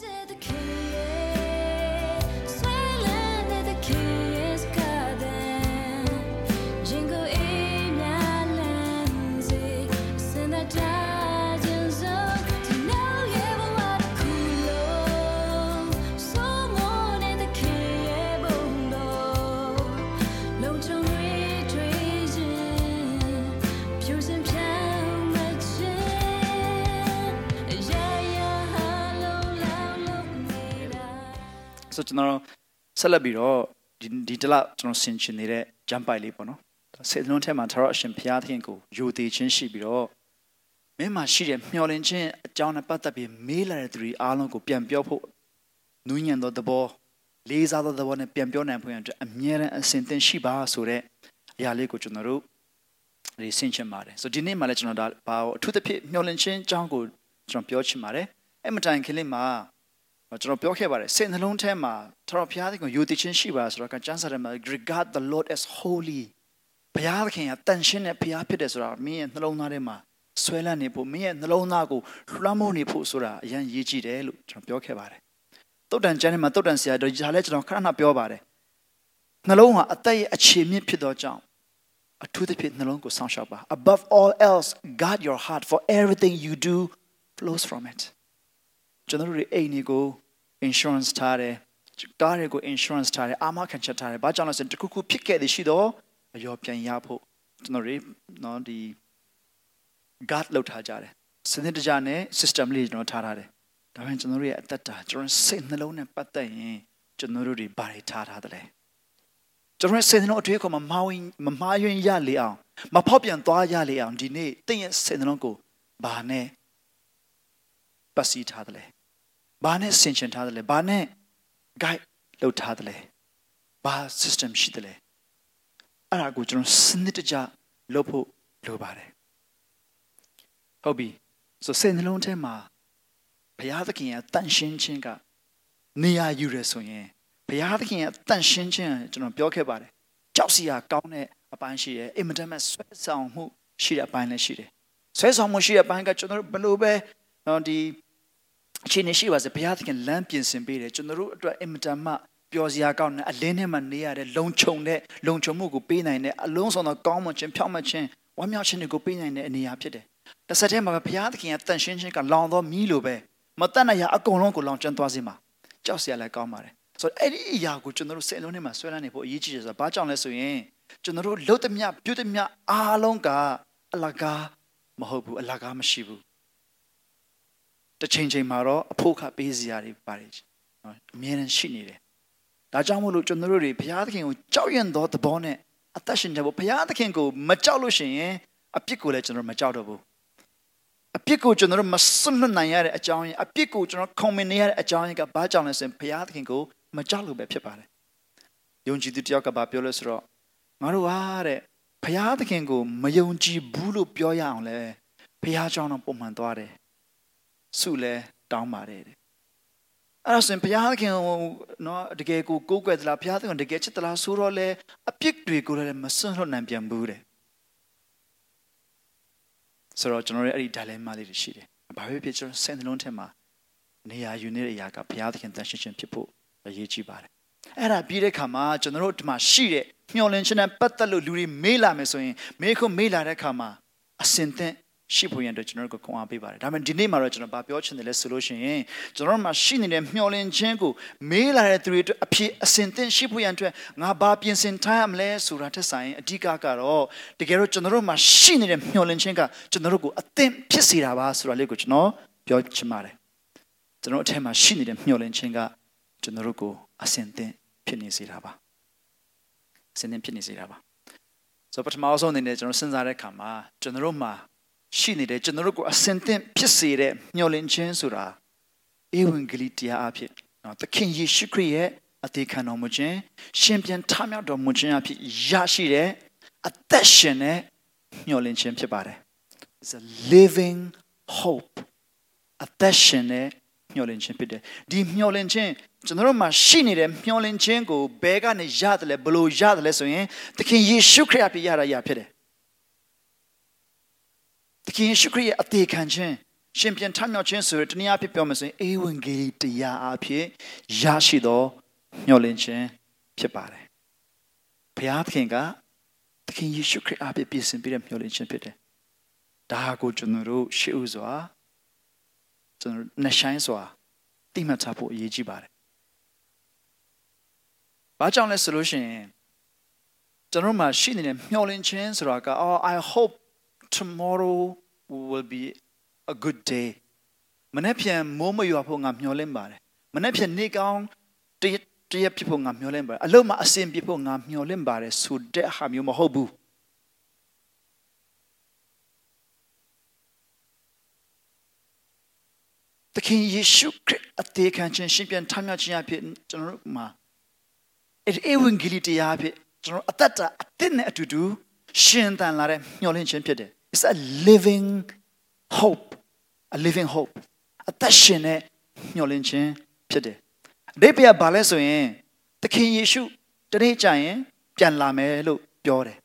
ဆို ကျွန်တော်ဆက်လက်ပြီးတော့ဒီဒီတလကျွန်တော်ဆင်ချင်နေတဲ့ဂျမ်ပိုက်လေးပေါ့နော်စေတလုံးထဲမှာသာရအရှင်ဘုရားသခင်ကိုယိုသေးခြင်းရှိပြီးတော့မင်းမှာရှိတဲ့မျှော်လင့်ခြင်းအကြောင်းနဲ့ပတ်သက်ပြီးမေးလာတဲ့သူတွေအားလုံးကိုပြန်ပြောဖို့နူးညံ့သောသဘောလေးစားသောသဘောနဲ့ပြန်ပြောနိုင်ဖို့အတွက်အမြဲတမ်းအစဉ်သင်ရှိပါဆိုတဲ့အရာလေးကိုကျွန်တော်တို့ဒီဆင်ချင်ပါတယ်ဆိုဒီနေ့မှလည်းကျွန်တော်ဒါဘာအထူးသဖြင့်မျှော်လင့်ခြင်းအကြောင်းကိုကျွန်တော်ပြောချင်ပါတယ်အဲ့မတိုင်ခင်လေးမှာ ကျွန်တော်ပြောခဲ့ပါတယ်စိတ်နှလုံးထဲမှာထတော်ဘုရားသခင်ကိုယုံကြည်ခြင်းရှိပါဆိုတော့ကကျမ်းစာထဲမှာ regard the lord as holy ဘုရားသခင်ကတန်ရှင်းတဲ့ဘုရားဖြစ်တယ်ဆိုတာမင်းရဲ့နှလုံးသားထဲမှာဆွဲလန်းနေဖို့မင်းရဲ့နှလုံးသားကိုလွှမ်းမိုးနေဖို့ဆိုတာအရင်ရေးကြည့်တယ်လို့ကျွန်တော်ပြောခဲ့ပါတယ်တုတ်တန်ကျမ်းထဲမှာတုတ်တန်ဆရာတို့ဒါလည်းကျွန်တော်ခဏခဏပြောပါတယ်နှလုံးဟာအသက်ရဲ့အခြေမြင့်ဖြစ်သောကြောင့်အထူးသဖြင့်နှလုံးကိုစောင့်ရှောက်ပါ above all else guard your heart for everything you do flows from it ကျွန်တော်တို့အိမ်တွေကို insurance ထားတယ်ကားတွေကို insurance ထားတယ်အာမခံချက်ထားတယ်ဘာကြောင့်လဲဆိုတခုခုဖြစ်ခဲ့သည်ရှိတော့အရောပြန်ရဖို့ကျွန်တော်တို့နော်ဒီ guard လောက်ထားကြတယ်စနစ်တကျနဲ့ system လေးကျွန်တော်ထားထားတယ်ဒါပေမဲ့ကျွန်တော်တို့ရဲ့အသက်တာကျွန်တော်စိတ်နှလုံးနဲ့ပတ်သက်ရင်ကျွန်တော်တို့တွေဘာတွေထားထားတယ်လဲကျွန်တော်စိတ်နှလုံးအတွေ့အခေါ်မှာမဝင်မမှားယွင်းရလေအောင်မဖောက်ပြန်သွားရလေအောင်ဒီနေ့တင့်ရဲ့စိတ်နှလုံးကိုဘာနဲ့ ပတ်စီထားတယ်လဲဘာနဲ့ဆင်ခြင်ထားတယ်လဲဘာနဲ့ guide လုပ်ထားတယ်လဲဘာ system ရှိတယ်လဲအဲ့ဒါကိုကျွန်တော်စနစ်တကျလုပ်ဖို့လိုပါတယ်ဟုတ်ပြီဆိုစိတ်နှလုံးထဲမှာဘုရားသခင်ရဲ့တန်ရှင်းခြင်းကနေရာယူရဆိုရင်ဘုရားသခင်ရဲ့တန်ရှင်းခြင်းကျွန်တော်ပြောခဲ့ပါတယ်ကြောက်စရာကောင်းတဲ့အပိုင်းရှိတယ်အင်မတန်မှဆွဲဆောင်မှုရှိတဲ့အပိုင်းလည်းရှိတယ်ဆွဲဆောင်မှုရှိတဲ့အပိုင်းကကျွန်တော်တို့ဘယ်လိုပဲတော့ဒီ အခြေအနေရှိပါစေဘုရားသခင်လမ်းပြင်ဆင်ပေးတယ်ကျွန်တော်တို့အတွက်အင်မတန်မှပျော်စရာကောင်းတဲ့အလင်းထဲမှာနေရတဲ့လုံခြုံတဲ့လုံခြုံမှုကိုပေးနိုင်တဲ့အလုံးစုံသောကောင်းမွန်ခြင်းဖြောင့်မတ်ခြင်းဝမ်းမြောက်ခြင်းတွေကိုပေးနိုင်တဲ့အနေအရာဖြစ်တယ်။တစ်ဆက်တည်းမှာပဲဘုရားသခင်ရဲ့တန်ရှင်းခြင်းကလောင်သောမီးလိုပဲမတတ်နိုင်ရအကုန်လုံးကိုလောင်ကျွမ်းသွားစေမှာကြောက်စရာလည်းကောင်းပါတယ်။ဆိုတော့အဲ့ဒီအရာကိုကျွန်တော်တို့စိတ်လုံးထဲမှာဆွဲလန်းနေဖို့အရေးကြီးတယ်ဆိုတာဘာကြောင့်လဲဆိုရင်ကျွန်တော်တို့လှုပ်သမျှပြုတ်သမျှအားလုံးကအလကားမဟုတ်ဘူးအလကားမရှိဘူး တစ်ချိန်ချိန်မှာတော့အဖို့ခပေးစရာတွေပါတယ်နော်အမြဲတမ်းရှိနေတယ်ဒါကြောင့်မို့လို့ကျွန်တော်တို့တွေဘုရားသခင်ကိုကြောက်ရွံ့သောသဘောနဲ့အသက်ရှင်ကြဖို့ဘုရားသခင်ကိုမကြောက်လို့ရှိရင်အပြစ်ကိုလည်းကျွန်တော်မကြောက်တော့ဘူးအပြစ်ကိုကျွန်တော်တို့မစွန့်လွတ်နိုင်ရတဲ့အကြောင်းရင်းအပြစ်ကိုကျွန်တော်ခုံမင်နေရတဲ့အကြောင်းရင်းကဘာကြောင့်လဲဆိုရင်ဘုရားသခင်ကိုမကြောက်လို့ပဲဖြစ်ပါတယ်ယုံကြည်သူတယောက်ကဘာပြောလဲဆိုတော့ငါတို့ဟာတဲ့ဘုရားသခင်ကိုမယုံကြည်ဘူးလို့ပြောရအောင်လဲဘုရားကြောင့်တော့ပုံမှန်သွားတယ် ဆုလဲတောင်းပါတယ်တဲ့အဲ့ဒါဆိုရင်ဘုရားသခင်ကိုနော်တကယ်ကိုကိုးကွယ်သလားဘုရားသခင်တကယ်ချစ်သလားဆိုတော့လေအပြစ်တွေကိုလည်းမစွန့်လွတ်နိုင်ပြန်ဘူးတဲ့ဆိုတော့ကျွန်တော်ရဲ့အဲ့ဒီ dilemma လေးတွေရှိတယ်ဘာပဲဖြစ်ကျွန်တော်စိတ်နှလုံးထဲမှာနေရာယူနေတဲ့အရာကဘုရားသခင်တန်ရှင်းခြင်းဖြစ်ဖို့အရေးကြီးပါတယ်အဲ့ဒါပြီးတဲ့ခါမှာကျွန်တော်တို့ဒီမှာရှိတဲ့မျောလင်းခြင်းနဲ့ပတ်သက်လို့လူတွေမေးလာမယ်ဆိုရင်မေးခွန်းမေးလာတဲ့ခါမှာအစင်သင့် ရှိဖို့ရန်အတွက်ကျွန်တော်တို့ကိုခွန်အားပေးပါတယ်ဒါပေမဲ့ဒီနေ့မှာတော့ကျွန်တော်ဗာပြောချင်တယ်လဲဆိုလို့ရှိရင်ကျွန်တော်တို့မှာရှိနေတဲ့မျှော်လင့်ခြင်းကိုမေးလာတဲ့သူတွေအတွက်အဖြစ်အစင်သင့်ရှိဖို့ရန်အတွက်ငါဘာပြင်ဆင်ထားရမလဲဆိုတာထက်ဆိုင်အဓိကကတော့တကယ်တော့ကျွန်တော်တို့မှာရှိနေတဲ့မျှော်လင့်ခြင်းကကျွန်တော်တို့ကိုအသင်ဖြစ်စေတာပါဆိုတာလေးကိုကျွန်တော်ပြောချင်ပါတယ်ကျွန်တော်အထက်မှာရှိနေတဲ့မျှော်လင့်ခြင်းကကျွန်တော်တို့ကိုအစင်သင့်ဖြစ်နေစေတာပါအစင်သင့်ဖြစ်နေစေတာပါဆိုပထမဆုံးအနေနဲ့ကျွန်တော်စဉ်းစားတဲ့အခါမှာကျွန်တော်တို့မှာ ရှိနေတယ်ကျွန်တော်တို့ကိုအစင်သင့်ဖြစ်စေတဲ့မျှော်လင့်ခြင်းဆိုတာဧဝံဂေလိတရားအဖြစ်နော်သခင်ယေရှုခရစ်ရဲ့အသေးခံတော်မူခြင်းရှင်ပြန်ထမြောက်တော်မူခြင်းအဖြစ်ရရှိတဲ့အသက်ရှင်တဲ့မျှော်လင့်ခြင်းဖြစ်ပါတယ် It's a living hope အသက်ရှင်တဲ့မျှော်လင့်ခြင်းဖြစ်တယ်ဒီမျှော်လင့်ခြင်းကျွန်တော်တို့မှာရှိနေတဲ့မျှော်လင့်ခြင်းကိုဘယ်ကနေရတယ်လဲဘယ်လိုရတယ်လဲဆိုရင်သခင်ယေရှုခရစ်အဖြစ်ရတာရဖြစ်တယ် သခင်ယေရှုခရစ်ရဲ့အသေးခံခြင်းရှင်ပြန်ထမြောက်ခြင်းဆိုရတနည်းအားဖြင့်ပြောမယ်ဆိုရင်အေဝံဂေလိတရားအဖြစ်ရရှိသောမျှော်လင့်ခြင်းဖြစ်ပါတယ်ဘုရားသခင်ကသခင်ယေရှုခရစ်အားဖြင့်ပြင်ဆင်ပေးတဲ့မျှော်လင့်ခြင်းဖြစ်တယ်ဒါကိုကျွန်တော်တို့ရှေ့ဥစွာကျွန်တော်နှဆိုင်စွာသိမှတ်ထားဖို့အရေးကြီးပါတယ်ဘာကြောင့်လဲဆိုလို့ရှိရင်ကျွန်တော်မှရှိနေတဲ့မျှော်လင့်ခြင်းဆိုတာက oh i hope tomorrow will be a good day မနေ့ပြန်မိုးမရွာဖို့ငါမျှော်လင့်ပါတယ်မနေ့ပြန်နေကောင်းတရတရဖြစ်ဖို့ငါမျှော်လင့်ပါတယ်အလုံးမအစင်ပြဖို့ငါမျှော်လင့်ပါတယ်ဆိုတဲ့ဟာမျိုးမဟုတ်ဘူးသခင်ယေရှုခရစ်အသေးခံခြင်းရှင်ပြန်ထမြောက်ခြင်းအဖြစ်ကျွန်တော်တို့မှာအဲ့ဒီဝံဂေလိတရားအဖြစ်ကျွန်တော်အသက်တာအသစ်နဲ့အတူတူရှင်သန်လာတဲ့မျှော်လင့်ခြင်းဖြစ်တယ် It's a living hope a living hope အသက်ရှင်တဲ့မျှော်လင့်ခြင်းဖြစ်တယ်အဓိပ္ပာယ်ဘာလဲဆိုရင်သခင်ယေရှုတနေ့ကျရင်ပြန်လာမယ်လို့ပြောတယ်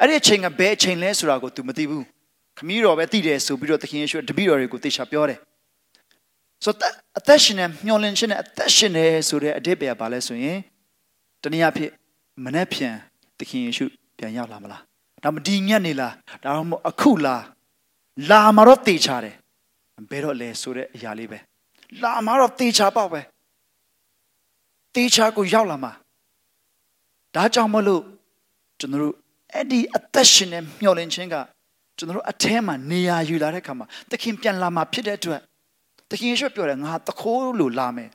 အဲ့ဒီအချိန်ကဘယ်အချိန်လဲဆိုတာကို तू မသိဘူးခမည်းတော်ပဲသိတယ်ဆိုပြီးတော့သခင်ယေရှုတပည့်တော်တွေကိုသေချာပြောတယ်ဆိုတော့အသက်ရှင်တဲ့မျှော်လင့်ခြင်းနဲ့အသက်ရှင်တယ်ဆိုတဲ့အဓိပ္ပာယ်ဘာလဲဆိုရင်တနည်းအားဖြင့်မနေ့ပြန်သခင်ယေရှုပြန်ရောက်လာမလား ဒါမှဒီညက်နေလားဒါမှမဟုတ်အခုလားလာမှာတော့တေချာတယ်ဘယ်တော့လဲဆိုတဲ့အရာလေးပဲလာမှာတော့တေချာပေါ့ပဲတေချာကိုရောက်လာမှာဒါကြောင့်မလို့ကျွန်တော်တို့အဲ့ဒီအသက်ရှင်တဲ့မျှော်လင့်ခြင်းကကျွန်တော်တို့အထဲမှာနေရာယူလာတဲ့အခါမှာသခင်ပြန်လာမှာဖြစ်တဲ့အတွက်သခင်ယေရှုပြောတယ်ငါတခိုးလို့လာမယ်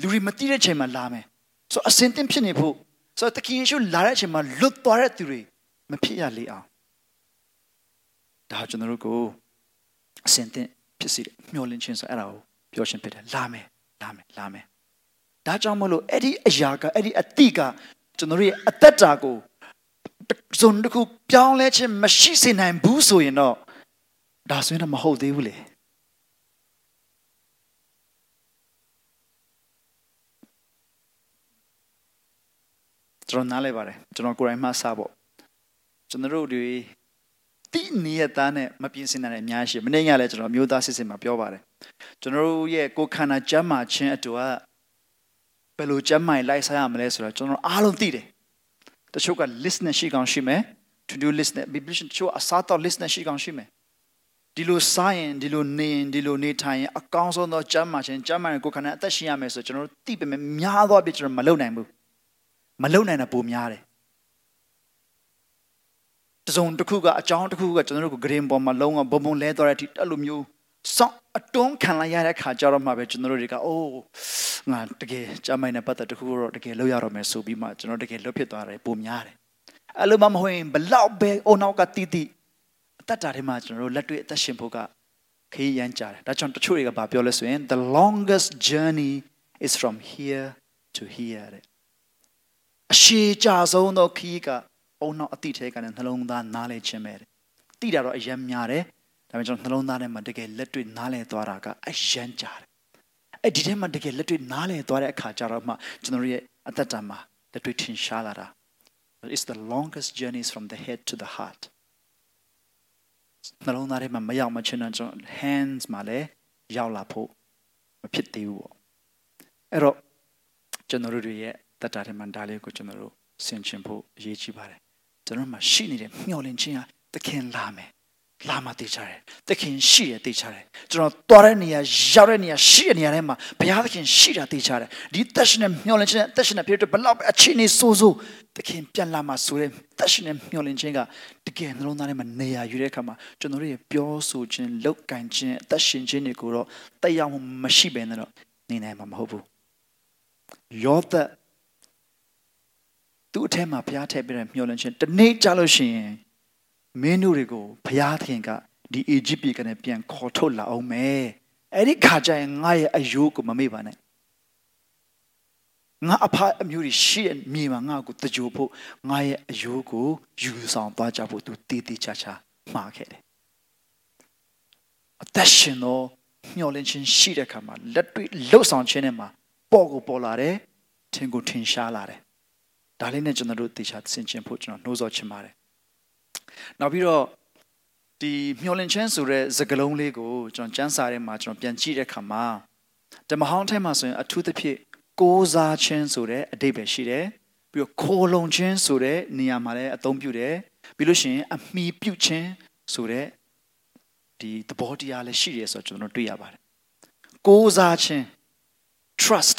လူတွေမသိတဲ့ချိန်မှာလာမယ်ဆိုအစင်တင်ဖြစ်နေဖို့ဆိုတခင်ယေရှုလာတဲ့အချိန်မှာလွတ်သွားတဲ့သူတွေ မဖြစ်ရလေအောင်ဒါကျွန်တော်တို့ကိုအစင်တင်ဖြစ်စီတယ်မျှော်လင့်ခြင်းဆိုအဲ့ဒါကိုပြောရှင်ဖြစ်တယ်လာမယ်လာမယ်လာမယ်ဒါကြောင့်မလို့အဲ့ဒီအရာကအဲ့ဒီအတိကကျွန်တော်တို့ရဲ့အသက်တာကိုဇွန်တခုပြောင်းလဲခြင်းမရှိစေနိုင်ဘူးဆိုရင်တော့ဒါဆိုရင်တော့မဟုတ်သေးဘူးလေကျွန်တော်နားလဲပါတယ်ကျွန်တော်ကိုယ်တိုင်မှစပေါ့ ကျွန်တော်တို့တွေတိနေရသားနဲ့မပြင်းစင်တဲ့အများရှိမနေ့ကလည်းကျွန်တော်မျိုးသားစစ်စစ်မှာပြောပါတယ်ကျွန်တော်တို့ရဲ့ကိုယ်ခန္ဓာကျမ်းမာခြင်းအတူကဘယ်လိုကျမ်းမာလိုက်စားရမလဲဆိုတော့ကျွန်တော်အားလုံးသိတယ်တချို့က list နဲ့ရှိကောင်းရှိမယ် to do list နဲ့ biblical တချို့အစားတော့ list နဲ့ရှိကောင်းရှိမယ်ဒီလိုစားရင်ဒီလိုနေရင်ဒီလိုနေထိုင်ရင်အကောင်းဆုံးသောကျမ်းမာခြင်းကျမ်းမာရင်ကိုယ်ခန္ဓာအသက်ရှင်ရမယ်ဆိုကျွန်တော်တို့သိပေမဲ့များသောအဖြစ်ကျွန်တော်မလုပ်နိုင်ဘူးမလုံနိုင်တာပိုများတယ် တစုံတစ်ခုကအကြောင်းတစ်ခုကကျွန်တော်တို့ကိုဂရင်ပေါ်မှာလုံးဝဘုံဘုံလဲသွားတဲ့အထိအဲ့လိုမျိုးစောင့်အတွန်းခံလိုက်ရတဲ့ခါကြတော့မှပဲကျွန်တော်တို့တွေကအိုးငါတကယ်ကြမ်းမိုင်တဲ့ပတ်သက်တစ်ခုတော့တကယ်လောက်ရတော့မယ်ဆိုပြီးမှကျွန်တော်တကယ်လွတ်ဖြစ်သွားတယ်ပိုများတယ်အဲ့လိုမှမဟုတ်ရင်ဘလောက်ပဲအိုနောက်ကတီးတီးအသက်တာထဲမှာကျွန်တော်တို့လက်တွေ့အသက်ရှင်ဖို့ကခရီးရမ်းကြတယ်ဒါကြောင့်တချို့တွေကပြောလဲဆိုရင် the longest journey is from here to here တဲ့အရှိကြဆုံးသောခီးက အုံနောက်အတိထဲကလည်းနှလုံးသားနားလဲခြင်းပဲတိတာတော့အယံများတယ်ဒါပေမဲ့ကျွန်တော်နှလုံးသားထဲမှာတကယ်လက်တွေ့နားလဲသွားတာကအယံကြတယ်အဲ့ဒီထဲမှာတကယ်လက်တွေ့နားလဲသွားတဲ့အခါကျတော့မှကျွန်တော်ရဲ့အသက်တာမှာလက်တွေ့ထင်ရှားလာတာ It's the longest journeys from the head to the heart နှလုံးသားထဲမှာမရောက်မချင်းတော့ကျွန်တော် hands မှာလည်းရောက်လာဖို့မဖြစ်သေးဘူးပေါ့အဲ့တော့ကျွန်တော်တို့ရဲ့တတ်တာထဲမှာဒါလေးကိုကျွန်တော်တို့ဆင်ခြင်ဖို့အရေးကြီးပါတယ် ကျွန်တော်မှရှိနေတဲ့မျှော်လင့်ခြင်းဟာသခင်လာမယ်လာမှသိချတယ်သခင်ရှိရသိချတယ်ကျွန်တော်သွားတဲ့နေရာရောက်တဲ့နေရာရှိတဲ့နေရာထဲမှာဘုရားသခင်ရှိတာသိချတယ်ဒီသက်ရှင်တဲ့မျှော်လင့်ခြင်းသက်ရှင်တဲ့ဖြစ်တဲ့ဘလောက်ပဲအခြေအနေဆိုးဆိုးသခင်ပြန်လာမှဆိုတဲ့သက်ရှင်တဲ့မျှော်လင့်ခြင်းကတကယ်နှလုံးသားထဲမှာနေရာယူတဲ့အခါမှာကျွန်တော်တို့ရဲ့ပြောဆိုခြင်းလောက်ကင်ခြင်းအသက်ရှင်ခြင်းတွေကိုတော့တက်ရောက်မှုမရှိဘဲနဲ့တော့နေနိုင်မှာမဟုတ်ဘူးယောသက် သူ့အထက်မှာဘုရားထည့်ပေးတဲ့မျှော်လင့်ခြင်းတနေ့ကြလို့ရှိရင်မင်းတို့တွေကိုဘုရားသခင်ကဒီအေဂျစ်ပြည်ကနေပြန်ခေါ်ထုတ်လာအောင်မယ်အဲ့ဒီခါကျရင်ငါရဲ့အယိုးကိုမမေ့ပါနဲ့ငါအဖအမျိုးတွေရှိတဲ့မြေမှာငါ့ကိုတကြိုဖို့ငါရဲ့အယိုးကိုယူဆောင်သွားကြဖို့သူတည်တည်ချာချာမှားခဲ့တယ်အသက်ရှင်သောမျှော်လင့်ခြင်းရှိတဲ့ခါမှာလက်တွေ့လှုပ်ဆောင်ခြင်းနဲ့မှာပေါ်ကိုပေါ်လာတယ်ထင်ကိုထင်ရှားလာတယ် ဒါလေးနဲ့ကျွန်တော်တို့တေချာဆင်ခြင်ဖို့ကျွန်တော်နှိုးဆော်ချင်ပါတယ်နောက်ပြီးတော့ဒီမျောလင့်ခြင်းဆိုတဲ့စကားလုံးလေးကိုကျွန်တော်စမ်းစာထဲမှာကျွန်တော်ပြန်ကြည့်တဲ့အခါမှာဓမ္မဟောင်းထဲမှာဆိုရင်အထူးသဖြင့်ကိုးစားခြင်းဆိုတဲ့အဓိပ္ပာယ်ရှိတယ်ပြီးတော့ခိုးလုံခြင်းဆိုတဲ့နေရာမှာလည်းအသုံးပြုတယ်ပြီးလို့ရှိရင်အမိပြုခြင်းဆိုတဲ့ဒီသဘောတရားလည်းရှိတယ်ဆိုတော့ကျွန်တော်တွေ့ရပါတယ်ကိုးစားခြင်း trust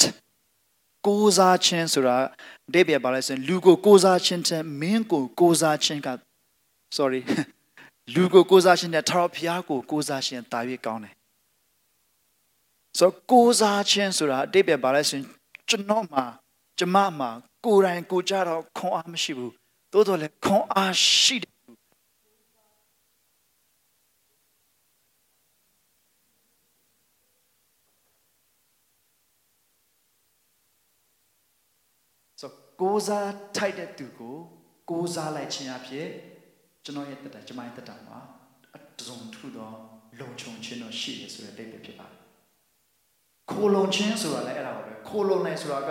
ကိုးစားခြင်းဆိုတာအဓိပ္ပာယ်ပါလဲဆိုရင်လူကိုကိုးစားခြင်းတဲ့မင်းကိုကိုးစားခြင်းက sorry လူကိုကိုးစားခြင်းနဲ့ထာဝရဘုရားကိုကိုးစားခြင်းတာ၍ကောင်းတယ်ဆိုကိုးစားခြင်းဆိုတာအတိတ်ပဲပါလဲဆိုရင်ကျွန်တော်မှာကျမမှာကိုယ်တိုင်ကိုကြတော့ခွန်အားမရှိဘူးသို့တော်လည်းခွန်အားရှိတယ်ဆို ကိုးစားထိုက်တဲ့သူကိုကိုးစားလိုက်ခြင်းအဖြစ်ကျွန်တော်ရဲ့တက်တာကျမရဲ့တက်တာမှာအတုံထူသောလုံခြုံခြင်းတော့ရှိတယ်ဆိုတဲ့အဓိပ္ပာယ်ဖြစ်ပါတယ်ခိုလုံခြင်းဆိုတာလည်းအဲ့ဒါပါပဲခိုလုံနိုင်ဆိုတာက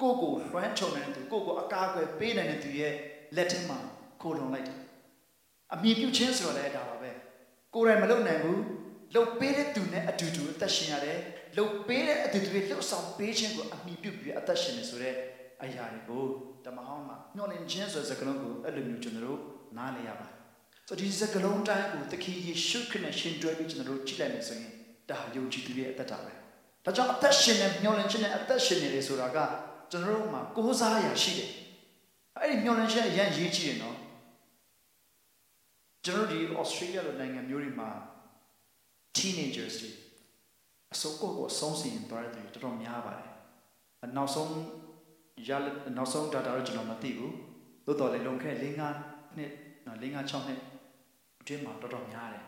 ကိုကိုလွှမ်းခြုံနေတဲ့သူကိုကိုအကာအကွယ်ပေးနိုင်တဲ့သူရဲ့လက်ထဲမှာခိုလုံလိုက်တယ်အမိပြုခြင်းဆိုတာလည်းအဲ့ဒါပါပဲကိုယ်တိုင်မလုပ်နိုင်ဘူးလှုပ်ပေးတဲ့သူနဲ့အတူတူအသက်ရှင်ရတယ်လှုပ်ပေးတဲ့အတူတူလှုပ်ဆောင်ပေးခြင်းကိုအမိပြုပြီးအသက်ရှင်နေဆိုတဲ့ အရာတွေကိုဓမ္မဟောင်းမှာညှော်လင့်ခြင်းဆိုတဲ့စကားလုံးကိုအဲ့လိုမျိုးကျွန်တော်တို့နားလည်ရပါတယ်ဆိုဒီစကလုံးတိုင်းကိုသခင်ယေရှုခရစ်နဲ့ရှင်တွဲပြီးကျွန်တော်တို့ကြည့်လိုက်မယ်ဆိုရင်ဒါယုံကြည်သူရဲ့အသက်တာပဲဒါကြောင့်အသက်ရှင်နဲ့မျောလင့်ခြင်းနဲ့အသက်ရှင်နေတယ်ဆိုတာကကျွန်တော်တို့မှာကိုးစားရာရှိတယ်အဲ့ဒီမျောလင့်ခြင်းအရင်ရေးကြည့်ရင်တော့ကျွန်တော်ဒီ Australia လိုနိုင်ငံမျိုးတွေမှာ teenagers တွေအစိုးကိုကိုဆုံးစီရင်သွားတယ်တော်တော်များပါတယ်နောက်ဆုံး ရနောက်ဆုံး data တော့ကျွန်တော်မသိဘူးသို့တော်လည်းလုံခဲ့၄၅နှစ်နော်၄၅6နှစ်အတွင်းမှာတော်တော်များတယ်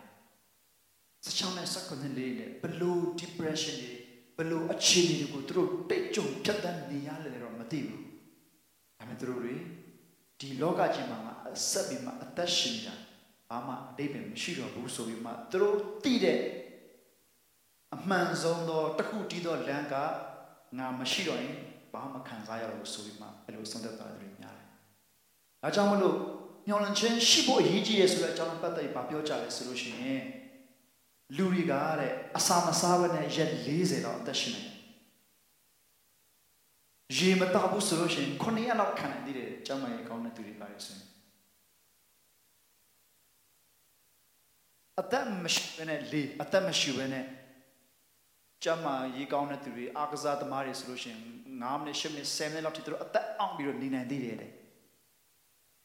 16နဲ့19နှစ်လေးနဲ့ဘလို့ depression တွေဘလို့အခြေအနေတွေကိုသူတို့တိတ်ကြုံဖြတ်တန်းနေရလဲတော့မသိဘူးဒါပေမဲ့သူတို့တွေဒီလောကကြီးမှာအဆက်ပြီးမှအသက်ရှင်ကြဘာမှအတိတ်ပဲမရှိတော့ဘူးဆိုပြီးမှသူတို့သိတဲ့အမှန်ဆုံးသောတခုတည်းသောလမ်းကငါမရှိတော့ရင် ဘာမှခံစားရတော့ဆိုပြီးမှအဲ့လိုဆုံးသက်တာတွေများတယ်။ဒါကြောင့်မလို့မျောလင့်ခြင်းရှိဖို့အရေးကြီးတယ်ဆိုတဲ့အကြောင်းပတ်သက်ပြီးပြောကြတယ်ဆိုလို့ရှိရင်လူတွေကတဲ့အစာမစားဘဲနဲ့ရက်40လောက်အသက်ရှင်နေရေမတောက်ဘူးဆိုလို့ရှိရင်9ရက်လောက်ခံနိုင်သေးတယ်ကျမ်းမာရေးကောင်းတဲ့သူတွေပါရဆိုရင်အသက်မရှိဘဲနဲ့လေအသက်မရှိဘဲနဲ့ ကျမ်းမာရေးကောင်းတဲ့သူတွေအာကစားသမားတွေဆိုလို့ရှိရင်9မိနစ်10မိနစ်10မိနစ်လောက်ထိသူတို့အသက်အောင်ပြီးတော့နေနိုင်သေးတယ်တဲ့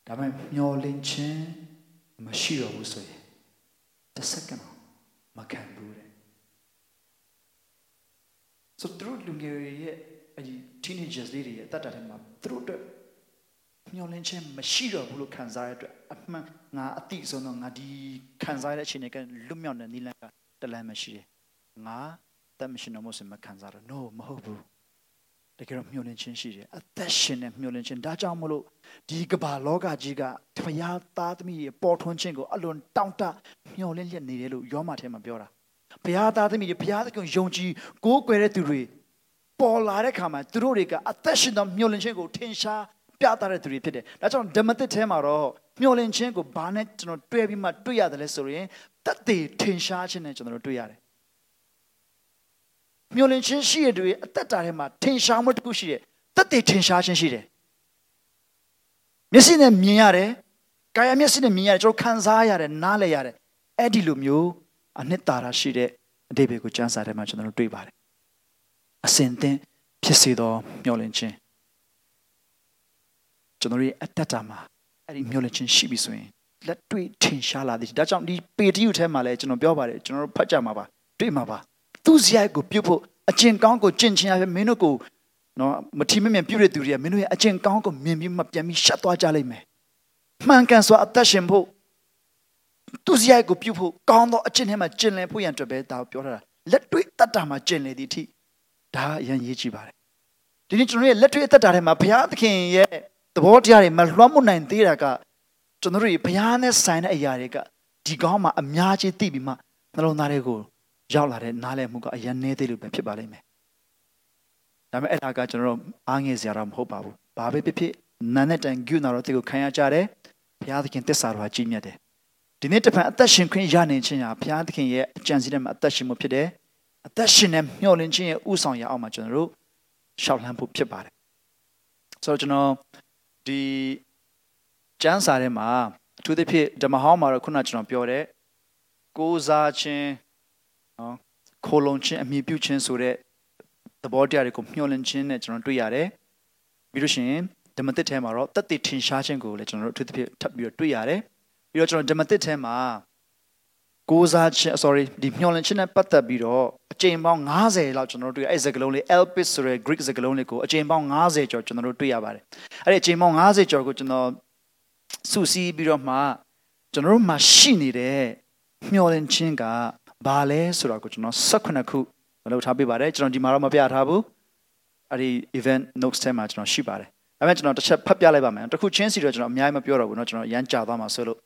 ဒါပေမဲ့မျောလင့်ခြင်းမရှိတော့ဘူးဆိုရင်တစ်စက္ကန့်မခံဘူးတဲ့ဆိုသူတို့လူငယ်တွေရဲ့အဒီ teenagers လေးတွေရဲ့အသက်တာထဲမှာသူတို့အတွက်မျောလင့်ခြင်းမရှိတော့ဘူးလို့ခံစားရတဲ့အတွက်အမှန်ငါအတိဆုံးတော့ငါဒီခံစားရတဲ့အချိန်တွေကလွတ်မြောက်တဲ့နိလန်ကတလန့်မရှိတယ်ငါ တတ်မရှိတော့မို့စမခံစားတော့ no မဟုတ်ဘူးတကယ်တော့မျှော်လင့်ခြင်းရှိတယ်အသက်ရှင်တဲ့မျှော်လင့်ခြင်းဒါကြောင့်မလို့ဒီကမ္ဘာလောကကြီးကဖရာသားသမီးရဲ့ပေါ်ထွန်းခြင်းကိုအလွန်တောင့်တမျှော်လင့်လျက်နေတယ်လို့ယောမထဲမှာပြောတာဖရာသားသမီးတွေဖရာသခင်ယုံကြည်ကိုးကွယ်တဲ့သူတွေပေါ်လာတဲ့ခါမှာသူတို့တွေကအသက်ရှင်သောမျှော်လင့်ခြင်းကိုထင်ရှားပြသတဲ့သူတွေဖြစ်တယ်ဒါကြောင့်ဓမ္မသစ်ထဲမှာတော့မျှော်လင့်ခြင်းကိုဘာနဲ့ကျွန်တော်တွေ့ပြီးမှတွေ့ရတယ်လဲဆိုရင်တတ်တည်ထင်ရှားခြင်းနဲ့ကျွန်တော်တို့တွေ့ရတယ် မျောလင့်ခြင်းရှိတဲ့တွေအသက်တာထဲမှာထင်ရှားမှုတစ်ခုရှိတယ်တက်တည်ထင်ရှားခြင်းရှိတယ်မျက်စိနဲ့မြင်ရတယ်ကာယမျက်စိနဲ့မြင်ရတယ်ကျွန်တော်ခံစားရတယ်နားလည်ရတယ်အဲ့ဒီလိုမျိုးအနှစ်သာရရှိတဲ့အတိပ္ပယ်ကိုကျမ်းစာထဲမှာကျွန်တော်တို့တွေ့ပါတယ်အစဉ်သင်ဖြစ်စေသောမျောလင့်ခြင်းကျွန်တော်ရဲ့အတ္တတာမှာအဲ့ဒီမျောလင့်ခြင်းရှိပြီဆိုရင်လက်တွေ့ထင်ရှားလာသည်ဒါကြောင့်ဒီပေတရုထဲမှာလည်းကျွန်တော်ပြောပါတယ်ကျွန်တော်တို့ဖတ်ကြမှာပါတွေ့မှာပါ သူ့ဇယိုက်ကိုပြုတ်ဖို့အကျင့်ကောင်းကိုကျင့်ခြင်းအဖြစ်မင်းတို့ကိုနော်မထီမဲ့မြင်ပြုတ်တဲ့သူတွေကမင်းတို့ရဲ့အကျင့်ကောင်းကိုမြင်ပြီးမှပြန်ပြီးရှက်သွားကြလိမ့်မယ်မှန်ကန်စွာအသက်ရှင်ဖို့သူဇယိုက်ကိုပြုတ်ဖို့ကောင်းသောအကျင့်ထဲမှာကျင့်လည်ဖို့ရန်အတွက်ပဲဒါကိုပြောထားတာလက်တွေ့တတ်တာမှာကျင့်လည်သည်အထိဒါအရင်ရေးကြည့်ပါတယ်ဒီနေ့ကျွန်တော်ရဲ့လက်တွေ့အသက်တာထဲမှာဘုရားသခင်ရဲ့သဘောတရားတွေမလွှမ်းမိုးနိုင်သေးတာကကျွန်တော်တို့ဘုရားနဲ့ဆိုင်တဲ့အရာတွေကဒီကောင်းမှာအများကြီးသိပြီးမှနှလုံးသားတွေကို ရောက်လာတဲ့နားလည်မှုကအရင်နည်းသေးလို့ပဲဖြစ်ပါလိမ့်မယ်။ဒါပေမဲ့အဲ့ဒါကကျွန်တော်တို့အားငယ်စရာတော့မဟုတ်ပါဘူး။ဘာပဲဖြစ်ဖြစ်နာနဲ့တန်ဂုဏတော်တိကိုခံရကြတယ်။ဘုရားသခင်တစ္ဆာတော်ကြီးမြတ်တယ်ဒီနေ့တစ်ဖန်အသက်ရှင်ခွင့်ရနေခြင်းဟာဘုရားသခင်ရဲ့အကြံစီထဲမှာအသက်ရှင်မှုဖြစ်တယ်အသက်ရှင်တဲ့မျှော်လင့်ခြင်းရဲ့ဥဆောင်ရအောင်မှာကျွန်တော်တို့ရှောက်လှမ်းဖို့ဖြစ်ပါတယ်ဆိုတော့ကျွန်တော်ဒီကျမ်းစာထဲမှာအထူးသဖြင့်ဓမ္မဟောင်းမှာတော့ခုနကျွန်တော်ပြောတဲ့ကိုးစားခြင်း နော်ခိုလုံခြင်းအမိပြုခြင်းဆိုတဲ့သဘောတရားတွေကိုမျှော်လင့်ခြင်းနဲ့ကျွန်တော်တွေ့ရတယ်ပြီးလို့ရှိရင်ဓမ္မသစ်ထဲမှာတော့တသက်ထင်ရှားခြင်းကိုလည်းကျွန်တော်တို့အထူးသဖြင့်ထပ်ပြီးတော့တွေ့ရတယ်ပြီးတော့ကျွန်တော်ဓမ္မသစ်ထဲမှာကိုးစားခြင်း sorry ဒီမျှော်လင့်ခြင်းနဲ့ပတ်သက်ပြီးတော့အကြိမ်ပေါင်း90လောက်ကျွန်တော်တို့တွေ့အဲ့စကားလုံးလေး elpis ဆိုတဲ့ Greek စကားလုံးလေးကိုအကြိမ်ပေါင်း90ကျော်ကျွန်တော်တို့တွေ့ရပါတယ်အဲ့ဒီအကြိမ်ပေါင်း90ကျော်ကိုကျွန်တော်စုစည်းပြီးတော့မှကျွန်တော်တို့မှာရှိနေတဲ့မျှော်လင့်ခြင်းက ဘာလဲဆိုတာကိုကျွန်တော်18ခုမလုပ်ထားပေးပါတယ်ကျွန်တော်ဒီမှာတော့မပြထားဘူးအဲ့ဒီ event notes ထဲမှာကျွန်တော်ရှိပါတယ်ဒါပေမဲ့ကျွန်တော်တစ်ချက်ဖတ်ပြလိုက်ပါမယ်တစ်ခုချင်းစီတော့ကျွန်တော်အများကြီးမပြောတော့ဘူးเนาะကျွန်တော်ရမ်းကြာသွားမှာဆိုလို့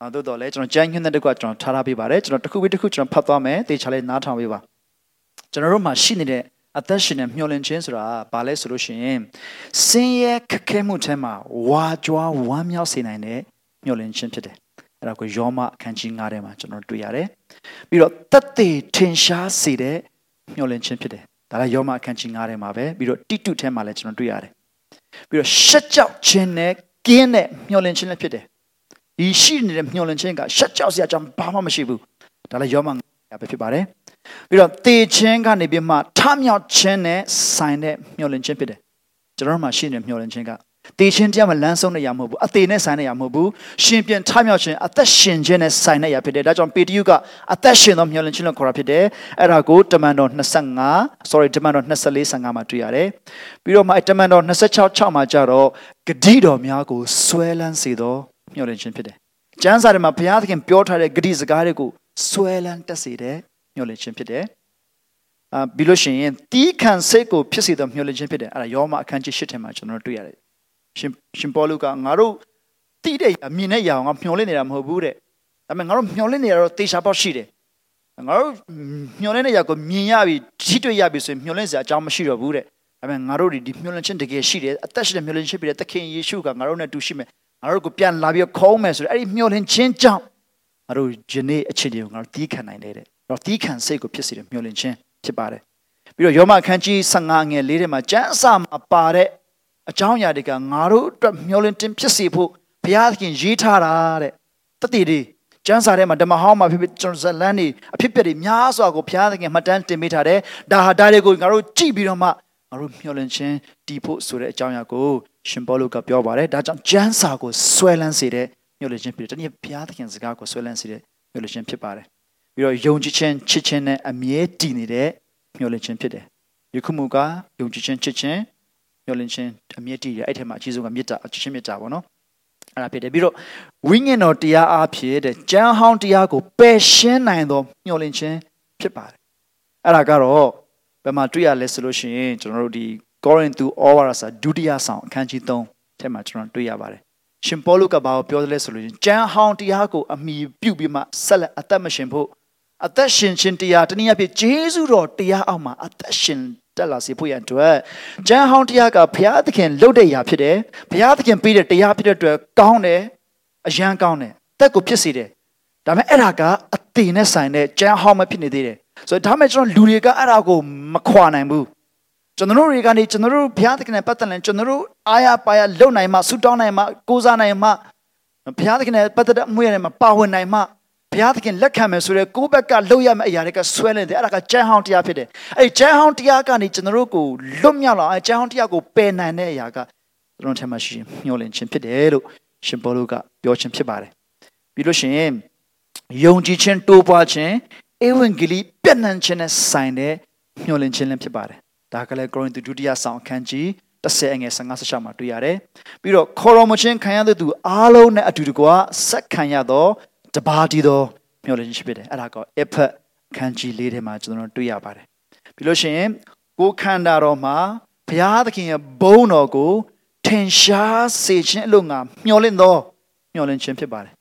အဲသို့တော်လည်းကျွန်တော်ကြိုင်းညွှန်းတဲ့တကွကျွန်တော်ထားထားပေးပါတယ်ကျွန်တော်တစ်ခုပြီးတစ်ခုကျွန်တော်ဖတ်သွားမယ်တေချာလေးနားထောင်ပေးပါကျွန်တော်တို့မှာရှိနေတဲ့အသက်ရှင်တဲ့မျှော်လင့်ခြင်းဆိုတာဘာလဲဆိုလို့ရှိရင်စင်ရဲ့ခက်ခဲမှုထဲမှာဝါကြွားဝမ်းမြောက်စေနိုင်တဲ့မျှော်လင့်ခြင်းဖြစ်တယ် အဲ့ဒါကိုယောမအခန်းကြီး9ထဲမှာကျွန်တော်တွေ့ရတယ်ပြီးတော့တသက်ထင်ရှားစေတဲ့မျှော်လင့်ခြင်းဖြစ်တယ်ဒါလည်းယောမအခန်းကြီး9ထဲမှာပဲပြီးတော့တိတုထဲမှာလည်းကျွန်တော်တွေ့ရတယ်ပြီးတော့ရှက်ကြောက်ခြင်းနဲ့ကင်းတဲ့မျှော်လင့်ခြင်းလည်းဖြစ်တယ်ဒီရှိနေတဲ့မျှော်လင့်ခြင်းကရှက်ကြောက်စရာအကြောင်းဘာမှမရှိဘူးဒါလည်းယောမပဲဖြစ်ပါတယ်ပြီးတော့တေခြင်းကနေပြီးမှထမြောက်ခြင်းနဲ့ဆိုင်တဲ့မျှော်လင့်ခြင်းဖြစ်တယ်ကျွန်တော်တို့မှာရှိနေတဲ့မျှော်လင့်ခြင်းက တေခြင်းတရားမလမ်းဆုံးတဲ့ရာမဟုတ်ဘူးအသေးနဲ့ဆိုင်တဲ့ရာမဟုတ်ဘူးရှင်ပြန်ထမြောက်ခြင်းအသက်ရှင်ခြင်းနဲ့ဆိုင်တဲ့ရာဖြစ်တယ်ဒါကြောင့်ပေတရုကအသက်ရှင်သောမျှော်လင့်ခြင်းလို့ခေါ်တာဖြစ်တယ်အဲ့ဒါကိုတမန်တော်25 sorry တမန်တော်24 25မှာတွေ့ရတယ်ပြီးတော့မှတမန်တော်26 6မှာကြတော့ဂတိတော်များကိုဆွဲလန်းစေသောမျှော်လင့်ခြင်းဖြစ်တယ်ကျမ်းစာထဲမှာဘုရားသခင်ပြောထားတဲ့ဂတိစကားတွေကိုဆွဲလန်းတက်စေတဲ့မျှော်လင့်ခြင်းဖြစ်တယ်အာပြီးလို့ရှိရင်တီးခံစိတ်ကိုဖြစ်စေသောမျှော်လင့်ခြင်းဖြစ်တယ်အဲ့ဒါယောမအခန်းကြီး၈ထဲမှာကျွန်တော်တို့တွေ့ရတယ် ရှင်ရှင်ပေါလုကငါတို့တိတဲ့အမြင်နဲ့ရအောင်ငါမျှော်လင့်နေတာမဟုတ်ဘူးတဲ့ဒါပေမဲ့ငါတို့မျှော်လင့်နေတာတော့တေချာပေါက်ရှိတယ်ငါတို့မျှော်လင့်နေရကိုမြင်ရပြီထိတွေ့ရပြီဆိုရင်မျှော်လင့်စရာအကြောင်းမရှိတော့ဘူးတဲ့ဒါပေမဲ့ငါတို့ဒီမျှော်လင့်ခြင်းတကယ်ရှိတယ်အသက်ရှင်တဲ့မျှော်လင့်ခြင်းဖြစ်တဲ့သခင်ယေရှုကငါတို့နဲ့တူရှိမယ်ငါတို့ကိုပြန်လာပြီးခေါင်းမယ်ဆိုတော့အဲ့ဒီမျှော်လင့်ခြင်းကြောင့်ငါတို့ယနေ့အခြေအနေကိုငါတို့တီးခံနိုင်တယ်တဲ့တော့တီးခံစိတ်ကိုဖြစ်စေတဲ့မျှော်လင့်ခြင်းဖြစ်ပါတယ်ပြီးတော့ယောမအခန်းကြီး15ငယ်၄ထဲမှာကျမ်းစာမှာပါတဲ့ အကြောင်းအရာတွေကငါတို့အတွက်မျှော်လင့်တင်ဖြစ်စေဖို့ဘုရားသခင်ရေးထားတာတဲ့တတိတွေကျမ်းစာထဲမှာဓမ္မဟောင်းမှာဖြစ်ဖြစ်ကျွန်တော်ဇလန်းနေအဖြစ်ပြတွေများစွာကိုဘုရားသခင်မှတ်တမ်းတင်ပေးထားတယ်ဒါဟာဒါတွေကိုငါတို့ကြည့်ပြီးတော့မှငါတို့မျှော်လင့်ခြင်းတည်ဖို့ဆိုတဲ့အကြောင်းအရာကိုရှင်ပေါလုကပြောပါတယ်ဒါကြောင့်ကျမ်းစာကိုဆွဲလန်းစေတဲ့မျှော်လင့်ခြင်းဖြစ်တယ်တနည်းဘုရားသခင်စကားကိုဆွဲလန်းစေတဲ့မျှော်လင့်ခြင်းဖြစ်ပါတယ်ပြီးတော့ယုံကြည်ခြင်းချစ်ခြင်းနဲ့အမြဲတည်နေတဲ့မျှော်လင့်ခြင်းဖြစ်တယ်ယခုမူကယုံကြည်ခြင်းချစ်ခြင်း မျှော်လင့်ခြင်းအမြဲတည်ရအဲ့ထက်မှာအကြီးဆုံးကမေတ္တာအချင်းမေတ္တာပေါ့နော်အဲ့ဒါဖြစ်တယ်ပြီးတော့ဝိညာဉ်တော်တရားအားဖြင့်တဲ့ကြံဟောင်းတရားကိုပယ်ရှင်းနိုင်သောမျှော်လင့်ခြင်းဖြစ်ပါတယ်အဲ့ဒါကတော့ဘယ်မှာတွေ့ရလဲဆိုလို့ရှိရင်ကျွန်တော်တို့ဒီကောရိန္သုဩဝါဒစာဒုတိယဆောင်အခန်းကြီး3ထဲမှာကျွန်တော်တွေ့ရပါတယ်ရှင်ပေါလုကဘာကိုပြောတယ်လဲဆိုလို့ရှိရင်ကြံဟောင်းတရားကိုအမိပြုပြီးမှဆက်လက်အသက်မရှင်ဖို့အသက်ရှင်ခြင်းတရားတနည်းအားဖြင့်ဂျေဇုတော်တရားအောက်မှာအသက်ရှင် တက်လာစေဖို့ရန်အတွက်ကျမ်းဟောင်းတရားကဘုရားသခင်လှုပ်တဲ့ရာဖြစ်တယ်ဘုရားသခင်ပေးတဲ့တရားဖြစ်တဲ့အတွက်ကောင်းတယ်အယံကောင်းတယ်တက်ကိုဖြစ်စေတယ်ဒါပေမဲ့အဲ့ဒါကအသေးနဲ့ဆိုင်တဲ့ကျမ်းဟောင်းမဖြစ်နေသေးတယ်ဆိုတော့ဒါမဲ့ကျွန်တော်လူတွေကအဲ့ဒါကိုမခွာနိုင်ဘူးကျွန်တော်တို့တွေကနေကျွန်တော်တို့ဘုရားသခင်နဲ့ပတ်သက်ရင်ကျွန်တော်တို့အားရပါရလုံနိုင်မှဆူတောင်းနိုင်မှကိုးစားနိုင်မှဘုရားသခင်နဲ့ပတ်သက်တဲ့အမှုရတွေမှာပါဝင်နိုင်မှ ဘုရားသခင်လက်ခံမယ်ဆိုတဲ့ကိုယ့်ဘက်ကလုပ်ရမယ့်အရာတွေကဆွဲနေတယ်အဲ့ဒါကကျမ်းဟောင်းတရားဖြစ်တယ်အဲ့ဒီကျမ်းဟောင်းတရားကနေကျွန်တော်တို့ကိုလွတ်မြောက်လာအဲ့ကျမ်းဟောင်းတရားကိုပယ်နိုင်တဲ့အရာကကျွန်တော်ထင်မှရှိမျှော်လင့်ခြင်းဖြစ်တယ်လို့ရှင်ပေါလုကပြောခြင်းဖြစ်ပါတယ်ပြီးလို့ရှိရင်ယုံကြည်ခြင်းတိုးပွားခြင်းဧဝံဂေလိပြန့်နှံ့ခြင်းနဲ့ဆိုင်တဲ့မျှော်လင့်ခြင်းလည်းဖြစ်ပါတယ်ဒါကလည်းကိုရိန္သုဒုတိယဆောင်အခန်းကြီး30အငယ်55 16မှာတွေ့ရတယ်ပြီးတော့ခေါ်တော်မခြင်းခံရတဲ့သူအားလုံးနဲ့အတူတကွဆက်ခံရသော တပါးတည်သောမျှော်လင့်ခြင်းဖြစ်တယ်အဲ့ဒါကအဖက်ခန်းကြီးလေးထဲမှာကျွန်တော်တွေ့ရပါတယ်ပြီးလို့ရှိရင်ကိုခန္ဓာတော်မှာဘုရားသခင်ရဲ့ဘုန်းတော်ကိုထင်ရှားစေခြင်းအလို့ငါမျှော်လင့်သောမျှော်လင့်ခြင်းဖြစ်ပါတယ်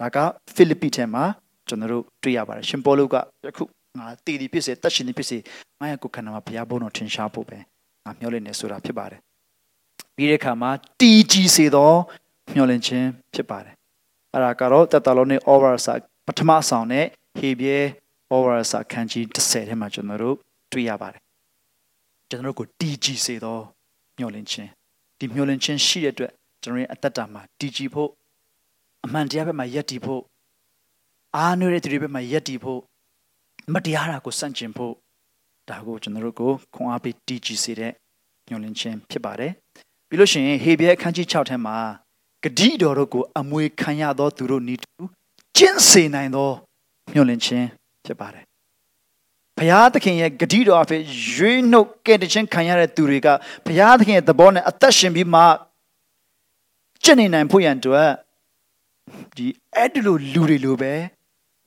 ဒါကဖိလိပ္ပိထဲမှာကျွန်တော်တို့တွေ့ရပါတယ်ရှင်ပေါလုကယခုငါတည်တည်ဖြစ်စေတတ်ရှင်တည်ဖြစ်စေငါရဲ့ကိုခန္ဓာမှာဘုရားဘုန်းတော်ထင်ရှားဖို့ပဲငါမျှော်လင့်နေဆိုတာဖြစ်ပါတယ်ပြီးတဲ့အခါမှာတည်ကြည်စေသောမျှော်လင့်ခြင်းဖြစ်ပါတယ် အဲ့ဒါကတော့တက်တာလုံးနဲ့ over စာပထမဆောင်နဲ့ဟေဘဲ over စာခန်းကြီး30ထဲမှာကျွန်တော်တို့တွေ့ရပါတယ်ကျွန်တော်တို့ကိုတည်ကြည်စေသောမျှော်လင့်ခြင်းဒီမျှော်လင့်ခြင်းရှိတဲ့အတွက်ကျွန်တော်ရဲ့အသက်တာမှာတည်ကြည်ဖို့အမှန်တရားဘက်မှာယက်တည်ဖို့အားနွေးတဲ့သူတွေဘက်မှာယက်တည်ဖို့မတရားတာကိုစန့်ကျင်ဖို့ဒါကိုကျွန်တော်တို့ကိုခွန်အားပေးတည်ကြည်စေတဲ့မျှော်လင့်ခြင်းဖြစ်ပါတယ်ပြီးလို့ရှိရင်ဟေဘဲအခန်းကြီး6ထဲမှာ ဂတိတော်တို့ကိုအမွေခံရသောသူတို့ဤတူကျင့်စေနိုင်သောမျှော်လင့်ခြင်းဖြစ်ပါတယ်ဘုရားသခင်ရဲ့ဂတိတော်အဖြစ်ရွေးနှုတ်ကဲ့တဲ့ခြင်းခံရတဲ့သူတွေကဘုရားသခင်ရဲ့သဘောနဲ့အသက်ရှင်ပြီးမှကျင့်နေနိုင်ဖို့ရန်အတွက်ဒီအဲ့ဒီလိုလူတွေလိုပဲ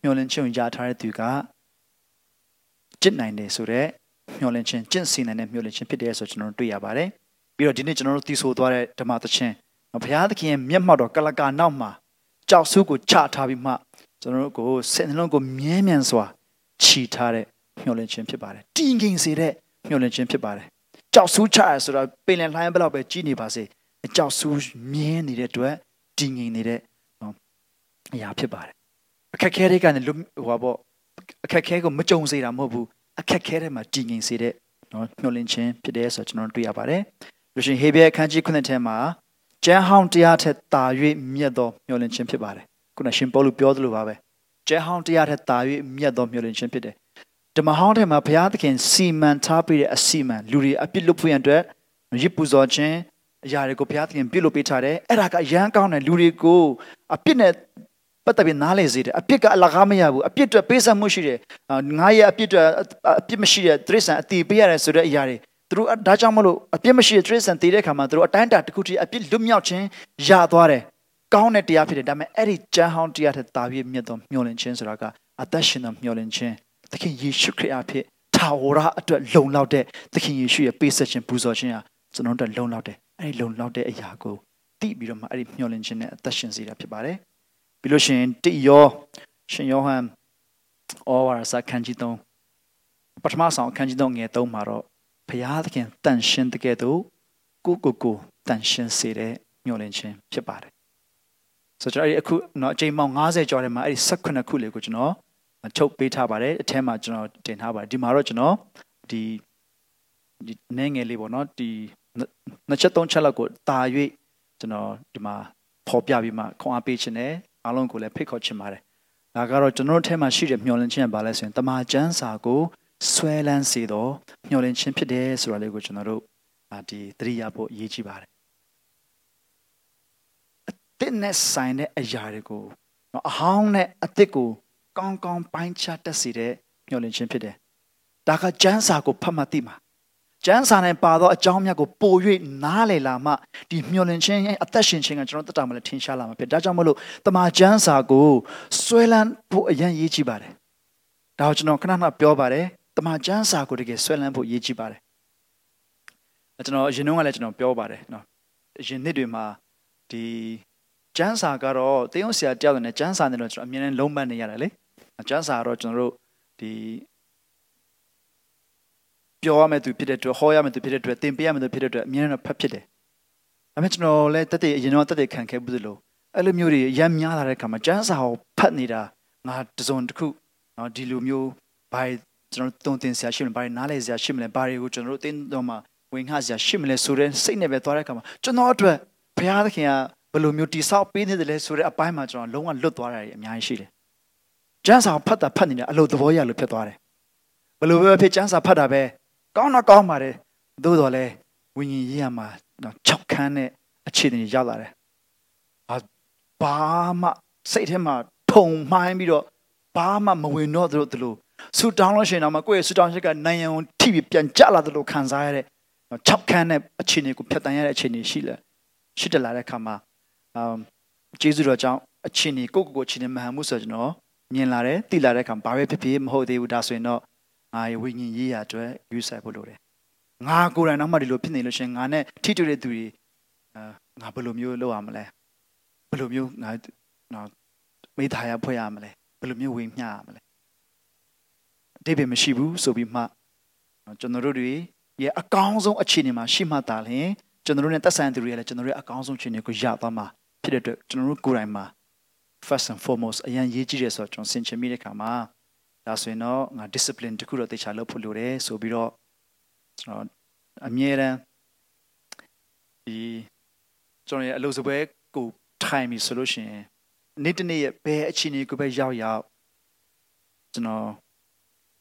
မျှော်လင့်ခြင်းရထားတဲ့သူကကျင့်နိုင်တယ်ဆိုတော့မျှော်လင့်ခြင်းကျင့်စီနိုင်တဲ့မျှော်လင့်ခြင်းဖြစ်တယ်ဆိုကျွန်တော်တို့တွေ့ရပါတယ်ပြီးတော့ဒီနေ့ကျွန်တော်တို့သိဆိုသွားတဲ့ဓမ္မသချင်း ဘုရားသခင်ရဲ့မျက်မှောက်တော်ကလကာနောက်မှာကြောက်ဆုကိုချထားပြီးမှကျွန်တော်တို့ကိုစိတ်နှလုံးကိုမြဲမြံစွာခြိထားတဲ့မျှော်လင့်ခြင်းဖြစ်ပါတယ်တည်ငြိမ်စေတဲ့မျှော်လင့်ခြင်းဖြစ်ပါတယ်ကြောက်ဆူးချရဆိုတော့ပင်လယ်လှိုင်းဘလောက်ပဲကြီးနေပါစေကြောက်ဆူးမြင်းနေတဲ့အတွက်တည်ငြိမ်နေတဲ့အရာဖြစ်ပါတယ်အခက်ခဲတွေကနေဟိုပါပေါ့အခက်ခဲကိုမကြုံစေတာမဟုတ်ဘူးအခက်ခဲတွေမှာတည်ငြိမ်စေတဲ့နော်မျှော်လင့်ခြင်းဖြစ်တယ်ဆိုတော့ကျွန်တော်တွေ့ရပါတယ်လို့ရှိရင်ဟေဘဲအခန်းကြီး9ထဲမှာ ကျမ်းဟောင်းတရားထက်တာ၍မြတ်သောမျှော်လင့်ခြင်းဖြစ်ပါတယ်ခုနရှင်ပေါလုပြောသလိုပါပဲကျမ်းဟောင်းတရားထက်တာ၍မြတ်သောမျှော်လင့်ခြင်းဖြစ်တယ်ဓမ္မဟောင်းထဲမှာဘုရားသခင်စီမံထားပေးတဲ့အစီမံလူတွေအပြစ်လွတ်ဖို့ရန်အတွက်ရစ်ပူဇော်ခြင်းအရာတွေကိုဘုရားသခင်ပြုလုပ်ပေးထားတယ်အဲ့ဒါကအရန်ကောင်းတယ်လူတွေကိုအပြစ်နဲ့ပတ်သက်ပြီးနားလည်စေတယ်အပြစ်ကအလကားမရဘူးအပြစ်အတွက်ပေးဆက်မှုရှိတယ်ငါရဲ့အပြစ်အတွက်အပြစ်မရှိတဲ့တရိษံအတီးပေးရတယ်ဆိုတဲ့အရာတွေ သူတို့ဒါကြောင့်မလို့အပြစ်မရှိတဲ့တရိษံတည်တဲ့ခါမှာသူတို့အတိုင်းတာတစ်ခုတည်းအပြစ်လွတ်မြောက်ခြင်းရသွားတယ်ကောင်းတဲ့တရားဖြစ်တယ်ဒါပေမဲ့အဲ့ဒီကျမ်းဟောင်းတရားထက်တာပြည့်မြတ်သောမျှော်လင့်ခြင်းဆိုတာကအသက်ရှင်သောမျှော်လင့်ခြင်းသခင်ယေရှုခရစ်အဖြစ်ထာဝရအတွက်လုံလောက်တဲ့သခင်ယေရှုရဲ့ပေးဆက်ခြင်းပူဇော်ခြင်းဟာကျွန်တော်တို့လုံလောက်တဲ့အဲ့ဒီလုံလောက်တဲ့အရာကိုသိပြီးတော့မှအဲ့ဒီမျှော်လင့်ခြင်းနဲ့အသက်ရှင်စေတာဖြစ်ပါတယ်ပြီးလို့ရှိရင်တိယောရှင်ယောဟန်ဩဝါဒစာခန်းကြီး3ပထမဆောင်ခန်းကြီး3ငယ်3မှာတော့ ဘုရားသခင်တန်ရှင်းတဲ့ကဲ့သို့ကိုကိုကိုတန်ရှင်းစေတဲ့မျှော်လင့်ခြင်းဖြစ်ပါတယ်ဆိုတော့အဲ့ဒီအခုเนาะအချိန်ပေါင်း90ကျော်ထဲမှာအဲ့ဒီ18ခုလေးကိုကျွန်တော်ချုပ်ပေးထားပါတယ်အထဲမှာကျွန်တော်တင်ထားပါတယ်ဒီမှာတော့ကျွန်တော်ဒီဒီနေငယ်လေးပေါ့နော်ဒီနှစ်ချက်သုံးချက်လောက်ကိုတာ၍ကျွန်တော်ဒီမှာပေါ်ပြပြီးမှခွန်အားပေးခြင်းနဲ့အားလုံးကိုလည်းဖိတ်ခေါ်ချင်ပါတယ်ဒါကတော့ကျွန်တော်တို့ထဲမှာရှိတဲ့မျှော်လင့်ခြင်းကဘာလဲဆိုရင်တမန်ကျမ်းစာကို ဆွဲလန်းစေတော့မျှော်လင့်ခြင်းဖြစ်တယ်ဆိုတာလေးကိုကျွန်တော်တို့ဒီသတိရဖို့အရေးကြီးပါတယ်အသစ်နဲ့ဆိုင်တဲ့အရာတွေကိုအဟောင်းနဲ့အသစ်ကိုကောင်းကောင်းပိုင်းခြားတတ်စေတဲ့မျှော်လင့်ခြင်းဖြစ်တယ်ဒါကကျမ်းစာကိုဖတ်မှသိမှာကျမ်းစာနဲ့ပါသောအကြောင်းများကိုပို၍နားလည်လာမှဒီမျှော်လင့်ခြင်းရဲ့အသက်ရှင်ခြင်းကကျွန်တော်တက်တာမလဲထင်ရှားလာမှာဖြစ်ဒါကြောင့်မလို့တမန်ကျမ်းစာကိုဆွဲလန်းဖို့အရင်ရေးကြည့်ပါတယ်ဒါကိုကျွန်တော်ခဏခဏပြောပါတယ် တမန်ကျမ်းစာကိုတကယ်ဆွဲလန်းဖို့ရေးကြည့်ပါတယ်ကျွန်တော်ရင်တုန်းကလည်းကျွန်တော်ပြောပါတယ်နော်ရင်နှစ်တွေမှာဒီကျမ်းစာကတော့တေယုံဆရာတယောက်နဲ့ကျမ်းစာနဲ့တော့ကျွန်တော်အမြဲတမ်းလုံးပန်းနေရတယ်လေကျမ်းစာတော့ကျွန်တော်တို့ဒီပြောရမယ်သူဖြစ်တဲ့အတွက်ဟောရမယ်သူဖြစ်တဲ့အတွက်သင်ပေးရမယ်သူဖြစ်တဲ့အတွက်အမြဲတမ်းဖတ်ဖြစ်တယ်။ဒါပေမဲ့ကျွန်တော်လည်းတက်တဲ့အရင်တော့တက်တဲ့ခံခဲ့ဘူးသလိုအဲ့လိုမျိုးတွေရမ်းများလာတဲ့အခါမှာကျမ်းစာကိုဖတ်နေတာငါတစုံတစ်ခုနော်ဒီလိုမျိုးဘာ ကျွန်တော်တုံတင်ဆရာရှိမလဲဘာနားလဲဆရာရှိမလဲဘာတွေကိုကျွန်တော်တို့တင်းတော့မှဝင်ခဆရာရှိမလဲဆိုတဲ့စိတ်နဲ့ပဲသွားတဲ့အခါမှာကျွန်တော်အတွက်ဘုရားသခင်ကဘယ်လိုမျိုးတိဆောက်ပေးနေတယ်လဲဆိုတဲ့အပိုင်းမှာကျွန်တော်လုံးဝလွတ်သွားတာတွေအများကြီးရှိတယ်ကျမ်းစာဖတ်တာဖတ်နေတယ်အလိုသဘောရလို့ဖြစ်သွားတယ်ဘယ်လိုပဲဖြစ်ကျမ်းစာဖတ်တာပဲကောင်းတော့ကောင်းပါတယ်သို့တော်လည်းဝိညာဉ်ရေးရမှာ၆ခန်းနဲ့အခြေအနေရောက်လာတယ်ဘာမှစိတ်ထဲမှာထုံမှိုင်းပြီးတော့ဘာမှမဝင်တော့သလိုသလို ဆူတောင်းလို့ရှိရင်တော့မကိုယ့်ရဲ့ဆူတောင်းချက်ကနိုင်ရန်ထိပြီးပြန်ကြလာသလိုခံစားရတဲ့၆ခန်းနဲ့အခြေအနေကိုဖျက်တမ်းရတဲ့အခြေအနေရှိလဲရှိတလာတဲ့အခါမှာအမ်ကျေးဇူးတော်ကြောင့်အခြေအနေကိုယ့်ကိုယ်ကိုအခြေအနေမဟန်မှုဆိုကျွန်တော်မြင်လာတယ်သိလာတဲ့အခါဘာပဲဖြစ်ဖြစ်မဟုတ်သေးဘူးဒါဆိုရင်တော့ငါရဲ့ဝိညာဉ်ရေးရာအတွက်ယူဆိုင်ဖို့လိုတယ်ငါကိုယ်တိုင်တော့မှဒီလိုဖြစ်နေလို့ရှင်ငါနဲ့ထိတွေ့တဲ့သူတွေအာငါဘယ်လိုမျိုးလုပ်ရမလဲဘယ်လိုမျိုးငါနော်မိသားရဖွဲ့ရမလဲဘယ်လိုမျိုးဝင်မျှရမလဲ အတိတ်ပဲမရှိဘူးဆိုပြီးမှကျွန်တော်တို့တွေရဲ့အကောင်းဆုံးအခြေအနေမှာရှိမှသာလျှင်ကျွန်တော်တို့နဲ့သက်ဆိုင်သူတွေလည်းကျွန်တော်တို့ရဲ့အကောင်းဆုံးအခြေအနေကိုရသွားမှာဖြစ်တဲ့အတွက်ကျွန်တော်တို့ကိုယ်တိုင်မှာ first and foremost အရင်ရေးကြည့်ရဆိုတော့ကျွန်တော်ဆင်ခြင်မိတဲ့ခါမှာဒါဆိုရင်တော့ငါ discipline တခုတော့တေချာလုပ်ဖို့လိုတယ်ဆိုပြီးတော့ကျွန်တော်အမြဲတမ်းဒီကျွန်တော်ရဲ့အလုပ်စပွဲကိုထိုင်ပြီဆိုလို့ရှိရင်နေ့တစ်နေ့ရဲ့ဘယ်အခြေအနေကိုပဲရောက်ရောက်ကျွန်တော်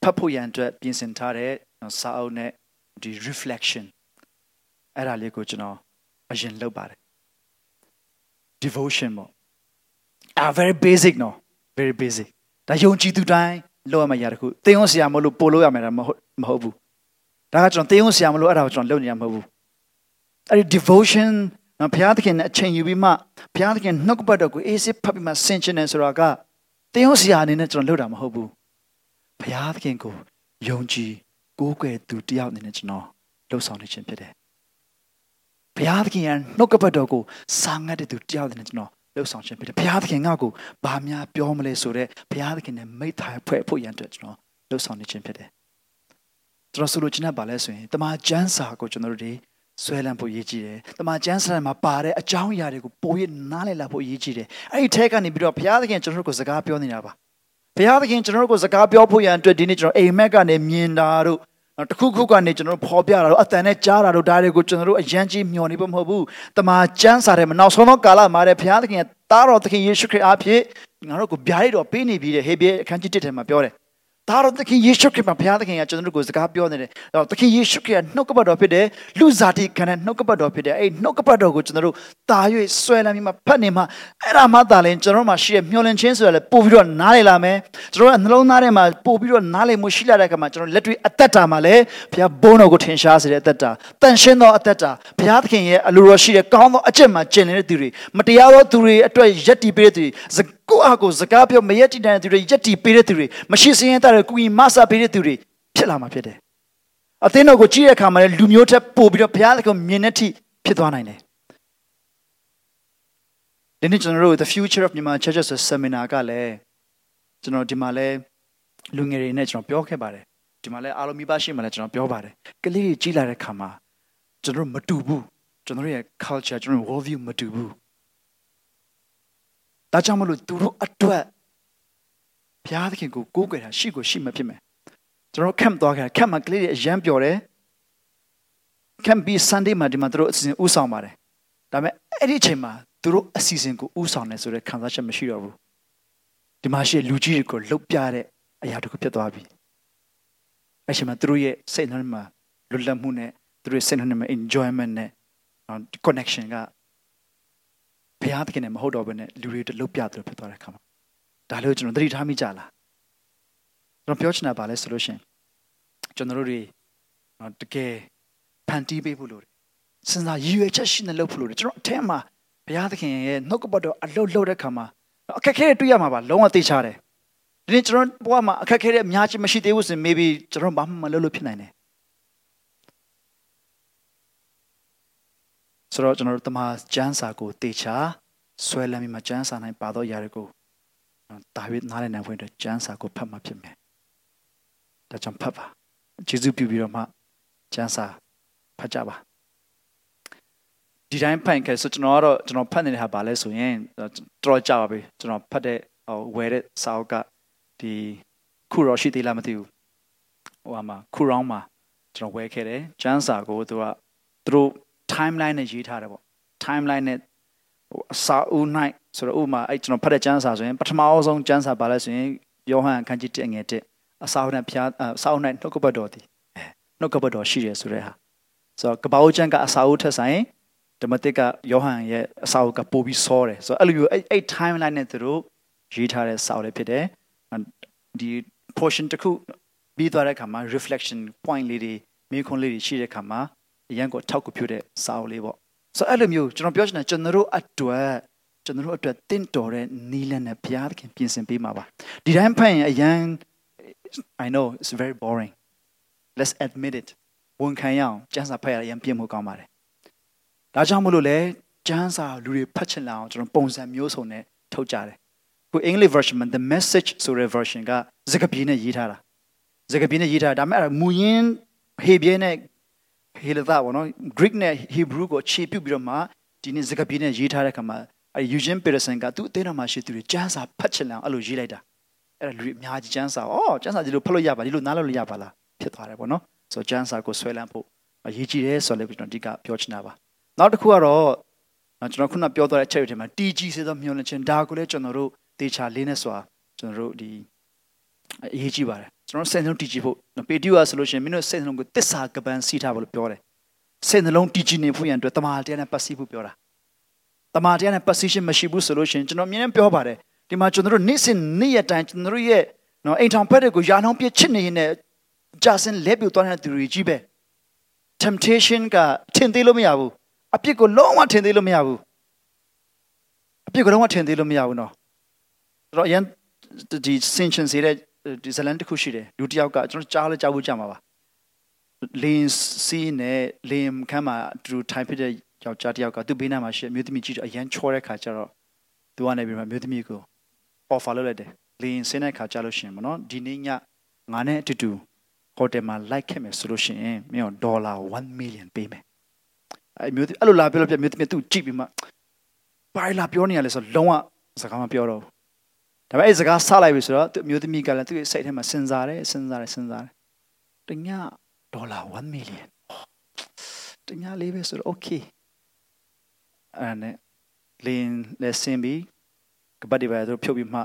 ဖတ်ဖို့ရန်အတွက်ပြင်ဆင်ထားတဲ့စာအုပ်နဲ့ဒီ reflection အဲ့ဒါလေးကိုကျွန်တော်အရင်လုပ်ပါတယ် devotion ပေါ့ ah very basic နော် very basic ဒါယုံကြည်သူတိုင်းလုပ်ရမယ့်ຢာတခုသင်ရောဆရာမလို့ပို့လို့ရမယ်တာမဟုတ်မဟုတ်ဘူးဒါကကျွန်တော်သင်ရောဆရာမလို့အဲ့ဒါကိုကျွန်တော်လုပ်နေရမှာမဟုတ်ဘူးအဲ့ဒီ devotion နော်ဘုရားသခင်နဲ့အချိန်ယူပြီးမှဘုရားသခင်နှုတ်ကပတ်တော်ကိုအေးစစ်ဖတ်ပြီးမှဆင်ခြင်နေဆိုတာကသင်ရောဆရာအနေနဲ့ကျွန်တော်လုပ်တာမဟုတ်ဘူး ဘုရားသခင်ကိုယုံကြည်ကိုးကွယ်သူတယောက်အနေနဲ့ကျွန်တော်လှုပ်ဆောင်နေခြင်းဖြစ်တယ်ဘုရားသခင်ရဲ့နှုတ်ကပတ်တော်ကိုစာငတ်တဲ့သူတယောက်အနေနဲ့ကျွန်တော်လှုပ်ဆောင်ခြင်းဖြစ်တယ်ဘုရားသခင်ငါ့ကိုဘာများပြောမလဲဆိုတော့ဘုရားသခင်နဲ့မိသားဖွဲ့ဖို့ရန်အတွက်ကျွန်တော်လှုပ်ဆောင်နေခြင်းဖြစ်တယ်ကျွန်တော်ဆိုလိုချင်တာပါလဲဆိုရင်တမန်ကျမ်းစာကိုကျွန်တော်တို့တွေဆွဲလန်းဖို့ရည်ကြည်တယ်။တမန်ကျမ်းစာမှာပါတဲ့အကြောင်းအရာတွေကိုပိုရနားလည်လာဖို့ရည်ကြည်တယ်။အဲ့ဒီထဲကနေပြီးတော့ဘုရားသခင်ကျွန်တော်တို့ကိုစကားပြောနေတာပါ။ ဘုရားသခင်ကျွန်တော်တို့ကိုစကားပြောဖို့ရန်အတွက်ဒီနေ့ကျွန်တော်အိမ်မက်ကနေမြင်တာတို့တခုခုကနေကျွန်တော်တို့ဖော်ပြတာတို့အတန်နဲ့ကြားတာတို့ဒါတွေကိုကျွန်တော်တို့အယံကြီးမျှော်နေဖို့မဟုတ်ဘူး။တမန်ကျမ်းစာထဲမှာနောက်ဆုံးသောကာလမှာတဲ့ဘုရားသခင်ရဲ့သားတော်သခင်ယေရှုခရစ်အားဖြင့်ငါတို့ကိုဗျာဒိတ်တော်ပေးနေပြီတဲ့ဟေဘဲအခန်းကြီး1ထဲမှာပြောတယ် ဒါတော့သခင်ယေရှုခရစ်မှာဘုရားသခင်ကကျွန်တော်တို့ကိုစကားပြောနေတယ်။တော့သခင်ယေရှုခရစ်ကနှုတ်ကပတ်တော်ဖြစ်တယ်။လူစားတိခံတဲ့နှုတ်ကပတ်တော်ဖြစ်တယ်။အဲ့နှုတ်ကပတ်တော်ကိုကျွန်တော်တို့တာ၍ဆွဲလမ်းပြီးမှဖတ်နေမှအဲ့ဒါမှသာလဲကျွန်တော်တို့မှာရှိတဲ့မျောလင့်ခြင်းဆိုရလဲပို့ပြီးတော့နားလည်လာမယ်။ကျွန်တော်တို့နှလုံးသားထဲမှာပို့ပြီးတော့နားလည်မှုရှိလာတဲ့အခါမှာကျွန်တော်လက်တွေ့အသက်တာမှာလဲဘုရားဘုန်းတော်ကိုထင်ရှားစေတဲ့အသက်တာ။တန်ရှင်းသောအသက်တာဘုရားသခင်ရဲ့အလိုတော်ရှိတဲ့ကောင်းသောအကျင့်မှာကျင့်နေတဲ့သူတွေမတရားသောသူတွေအတွက်ယက်တီပေးတဲ့သူတွေကိုယ့်အကိုစကားပြောမရက်တည်တဲ့သူတွေရက်တည်ပေးတဲ့သူတွေမရှိစင်းရတဲ့ကုရင်မဆပေးတဲ့သူတွေဖြစ်လာမှာဖြစ်တယ်။အသင်းတော်ကိုကြည့်တဲ့အခါမှာလည်းလူမျိုးထက်ပိုပြီးတော့ဘုရားသခင်မြင်တဲ့အထိဖြစ်သွားနိုင်တယ်။ဒီနေ့ကျွန်တော်တို့ the future of Myanmar Churches seminar ကလည်းကျွန်တော်ဒီမှာလဲလူငယ်တွေနဲ့ကျွန်တော်ပြောခဲ့ပါတယ်။ဒီမှာလဲအားလုံးမိဘရှိမှလည်းကျွန်တော်ပြောပါတယ်။ကလေးတွေကြီးလာတဲ့အခါမှာကျွန်တော်တို့မတူဘူး။ကျွန်တော်တို့ရဲ့ culture ကျွန်တော်တို့ world view မတူဘူး။ ဒါကြောင့်မလို့သူတို့အတွက်ဘုရားသခင်ကိုကိုးကွယ်တာရှိကိုရှိမှဖြစ်မယ်ကျွန်တော် camp သွားခဲ့ camp မှာကလေးတွေအရန်ပျော်တယ် camp ပြီး Sunday မှာဒီမှာသူတို့အစီအစဉ်ဥဆောင်ပါတယ်ဒါပေမဲ့အဲ့ဒီအချိန်မှာသူတို့အစီအစဉ်ကိုဥဆောင်နေဆိုတဲ့ခံစားချက်မရှိတော့ဘူးဒီမှာရှိလူကြီးတွေကိုလှုပ်ပြတဲ့အရာတခုဖြစ်သွားပြီအဲ့ချိန်မှာသူတို့ရဲ့စိတ်နှလုံးမှာလွတ်လပ်မှုနဲ့သူတို့ရဲ့စိတ်နှလုံးမှာ enjoyment နဲ့ connection က ဘုရားသခင်နဲ့မဟုတ်တော့ဘဲနဲ့လူတွေတလုတ်ပြတယ်ဖြစ်သွားတဲ့ခါမှာဒါလို့ကျွန်တော်သတိထားမိကြလားကျွန်တော်ပြောချင်တာပါလဲဆိုလို့ရှင်ကျွန်တော်တို့တွေတကယ်ဖန်တီးပေးဖို့လိုတယ်စဉ်းစားရည်ရွယ်ချက်ရှိနေလို့ဖို့လိုတယ်ကျွန်တော်အထက်မှာဘုရားသခင်ရဲ့နှုတ်ကပတ်တော်အလုတ်လုတ်တဲ့ခါမှာအခက်ခဲတွေတွေ့ရမှာပါလုံးဝသိချတယ်ဒီနေ့ကျွန်တော်ဘဝမှာအခက်ခဲတွေအများကြီးမရှိသေးဘူးဆိုရင် maybe ကျွန်တော်ဘာမှမလုပ်လို့ဖြစ်နိုင်တယ် ဆိုတော့ကျွန်တော်တို့တမန်ကျမ်းစာကိုတေချာဆွဲလမ်းပြီးမှကျမ်းစာနိုင်ပါတော့ຢာတွေကိုဒါဝိဒ်နားလည်နိုင်ဖွင့်တဲ့ကျမ်းစာကိုဖတ်မှဖြစ်မယ်။ဒါကြောင့်ဖတ်ပါ။ကျေးဇူးပြုပြီးတော့မှကျမ်းစာဖတ်ကြပါ။ဒီတိုင်းဖတ်ခဲ့ဆိုကျွန်တော်ကတော့ကျွန်တော်ဖတ်နေတဲ့ဟာပါလဲဆိုရင်တော်တော်ကြာပါပြီ။ကျွန်တော်ဖတ်တဲ့ဟိုဝယ်တဲ့စာအုပ်ကဒီခုရောရှိသေးလားမသိဘူး။ဟိုမှာခုရောင်းမှာကျွန်တော်ဝယ်ခဲ့တယ်။ကျမ်းစာကိုသူကသူတို့ timeline နဲ့ရေးထားတယ်ပေါ့ timeline နဲ့ဟိုအစာအုပ်၌ဆိုတော့ဥပမာအဲ့ကျွန်တော်ဖတ်တဲ့ကျမ်းစာဆိုရင်ပထမအဆုံးကျမ်းစာပါလဲဆိုရင်ယောဟန်အခန်းကြီး1ငယ်1အစာအုပ်နဲ့ဖျားအစာအုပ်၌နှုတ်ကပတ်တော်သည်နှုတ်ကပတ်တော်ရှိတယ်ဆိုတဲ့ဟာဆိုတော့ကပ္ပအိုကျမ်းကအစာအုပ်ထက်ဆိုင်ဓမ္မတစ်ကယောဟန်ရဲ့အစာအုပ်ကပိုပြီးစောတယ်ဆိုတော့အဲ့လိုမျိုးအဲ့အဲ့ timeline နဲ့သူတို့ရေးထားတဲ့စာအုပ်လေးဖြစ်တယ်ဒီ portion တစ်ခုပြီးသွားတဲ့အခါမှာ reflection point လေးတွေမိခွန်းလေးတွေရှိတဲ့အခါမှာ အရန်ကိုထောက်ကူပြုတဲ့စာအုပ်လေးပေါ့ဆိုအဲ့လိုမျိုးကျွန်တော်ပြောချင်တာကျွန်တော်တို့အတွက်ကျွန်တော်တို့အတွက်တင့်တော်တဲ့နီးလန်းနဲ့ဘုရားသခင်ပြင်ဆင်ပေးမှာပါဒီတိုင်းဖတ်ရင်အရန် I know it's very boring let's admit it ဝန်ခံရအောင်ကျမ်းစာဖတ်ရအရန်ပြင်မှုကောင်းပါတယ်ဒါကြောင့်မလို့လေကျမ်းစာလူတွေဖတ်ချင်လာအောင်ကျွန်တော်ပုံစံမျိုးစုံနဲ့ထုတ်ကြတယ်ခု English version မှာ the message ဆိုတဲ့ version ကစကားပြေးနဲ့ရေးထားတာစကားပြေးနဲ့ရေးထားတာဒါပေမဲ့အဲ့ဒါမူရင်းဟေဘရဲနဲ့ ဟေလသပေါ့နော် Greek နဲ့ Hebrew ကိုခြေပြုတ်ပြီးတော့မှဒီနေ့စကားပြေးနဲ့ရေးထားတဲ့ခါမှာအဲယူဂျင်ပီရဆန်ကသူ့အသေးတော်မှာရှိသူတွေကျန်းစာဖတ်ချင်တယ်အဲ့လိုရေးလိုက်တာအဲ့ဒါလူတွေအများကြီးကျန်းစာအော်ကျန်းစာဒီလိုဖတ်လို့ရပါဒီလိုနားလို့ရပါလားဖြစ်သွားတယ်ပေါ့နော်ဆိုတော့ကျန်းစာကိုဆွဲလန်းဖို့အရေးကြီးတယ်ဆိုတော့လည်းကျွန်တော်အဓိကပြောချင်တာပါနောက်တစ်ခုကတော့ကျွန်တော်ခုနပြောသွားတဲ့အချက်တွေထဲမှာ TG ဆိုသောမျှော်လင့်ခြင်းဒါကိုလည်းကျွန်တော်တို့တေချာလေးနဲ့ဆိုတာကျွန်တော်တို့ဒီအရေးကြီးပါတယ် ကျွန်တော်စိတ်နှလုံးတည်ကြည်ဖို့ပေတီယိုဆိုလို့ရှိရင်မင်းတို့စိတ်နှလုံးကိုတစ္ဆာကပန်စီထားဖို့လို့ပြောတယ်စိတ်နှလုံးတည်ကြည်နေဖို့ရန်အတွက်တမာတရားနဲ့ပတ်စီဖို့ပြောတာတမာတရားနဲ့ပတ်စီရှင်မရှိဘူးဆိုလို့ရှိရင်ကျွန်တော်မြင်နေပြောပါတယ်ဒီမှာကျွန်တော်တို့နေ့စဉ်နေ့ရက်တိုင်းကျွန်တော်တို့ရဲ့နော်အိမ်ထောင်ဖက်တွေကိုယာနှောင်းပြစ်ချစ်နေရင်လည်းကြာစင်လက်ပြသွားတဲ့သူတွေကြီးပဲ temptation ကထင်သေးလို့မရဘူးအပြစ်ကိုလုံးဝထင်သေးလို့မရဘူးအပြစ်ကိုလုံးဝထင်သေးလို့မရဘူးနော်တော့အရင်ဒီစင်ချင်စေတဲ့ ဒီဇလန်တစ်ခုရှိတယ်လူတစ်ယောက်ကကျွန်တော်ကြားလဲကြားဖို့ကြမှာပါလင်းစီးနဲ့လင်းခမ်းမှာသူထိုင်ဖြစ်တဲ့ယောက်ျားတစ်ယောက်ကသူ့ဘေးနားမှာရှိမြို့သမီးကြီးတော့အရန်ချောတဲ့ခါကျတော့သူကနေပြီးမှမြို့သမီးကို offer လုပ်လိုက်တယ်လင်းစင်းတဲ့ခါကျလို့ရှိရင်မနော်ဒီနေ့ညငါနဲ့အတူတူဟိုတယ်မှာ like ခဲ့မယ်ဆိုလို့ရှိရင်မင်းတို့ဒေါ်လာ1 million ပေးမယ်အဲမျိုးအဲ့လိုလာပြောလို့ပြမျိုးသမီးသူကြည့်ပြီးမှဘာလာပြောနေရလဲဆိုတော့လုံးဝစကားမပြောတော့ ဒါပေမဲ့အဲ့စကားဆလိုက်ပြီဆိုတော့သူမျိုးသမီးကလည်းသူ့ရဲ့စိတ်ထဲမှာစဉ်းစားတယ်စဉ်းစားတယ်စဉ်းစားတယ်တညဒေါ်လာ1 million တညလေးပဲဆိုတော့ okay အဲ့နဲ့လင်းလက်စင်ပြီးကပတ်ဒီပဲသူဖြုတ်ပြီးမှ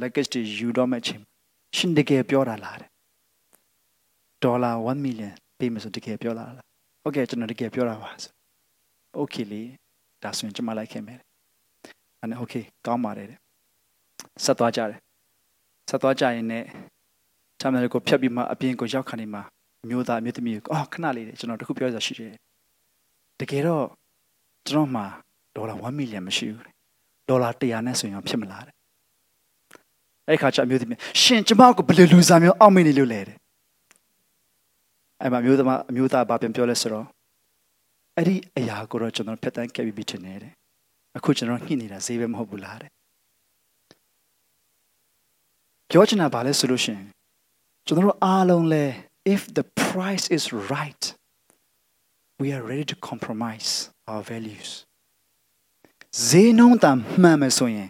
luggage တွေယူတော့မဲ့ချိန်ရှင်တကယ်ပြောတာလားတဲ့ဒေါ်လာ1 million ပေးမယ်ဆိုတကယ်ပြောလာလားโอเคကျွန်တော်တကယ်ပြောတာပါဆိုโอเคလေဒါဆိုရင်ကျွန်မလိုက်ခဲ့မယ်အဲ့နဲ့โอเคကောင်းပါတယ်တဲ့ ဆက်သွားကြတယ်ဆက်သွားကြရင်လည်းချမ်းတယ်ကိုဖြတ်ပြီးမှအပြင်ကိုရောက်ခါနေမှာမျိုးသားမျိုးသမီးကိုအော်ခဏလေးကျွန်တော်တခုပြောရရှိတယ်တကယ်တော့ကျွန်တော်မှာဒေါ်လာ1 million မရှိဘူးဒေါ်လာ100နဲ့ဆိုရင်ဖြစ်မလားတဲ့အဲ့ခါကျမျိုးသမီးရှင်ကျမကိုဘယ်လိုလူစားမျိုးအောက်မေ့နေလို့လဲတဲ့အဲ့မှာမျိုးသားအမျိုးသားဘာပြန်ပြောလဲဆိုတော့အဲ့ဒီအရာကိုတော့ကျွန်တော်ဖက်တန်းခဲ့ပြီးပြီထင်တယ်တဲ့အခုကျွန်တော်ညှိနေတာဈေးပဲမဟုတ်ဘူးလားတဲ့ ပြောချင်တာဘာလဲဆိုလို့ရှိရင်ကျွန်တော်တို့အားလုံးလဲ if the price is right we are ready to compromise our values ဈေးနှုန်းတန်မှန်မယ်ဆိုရင်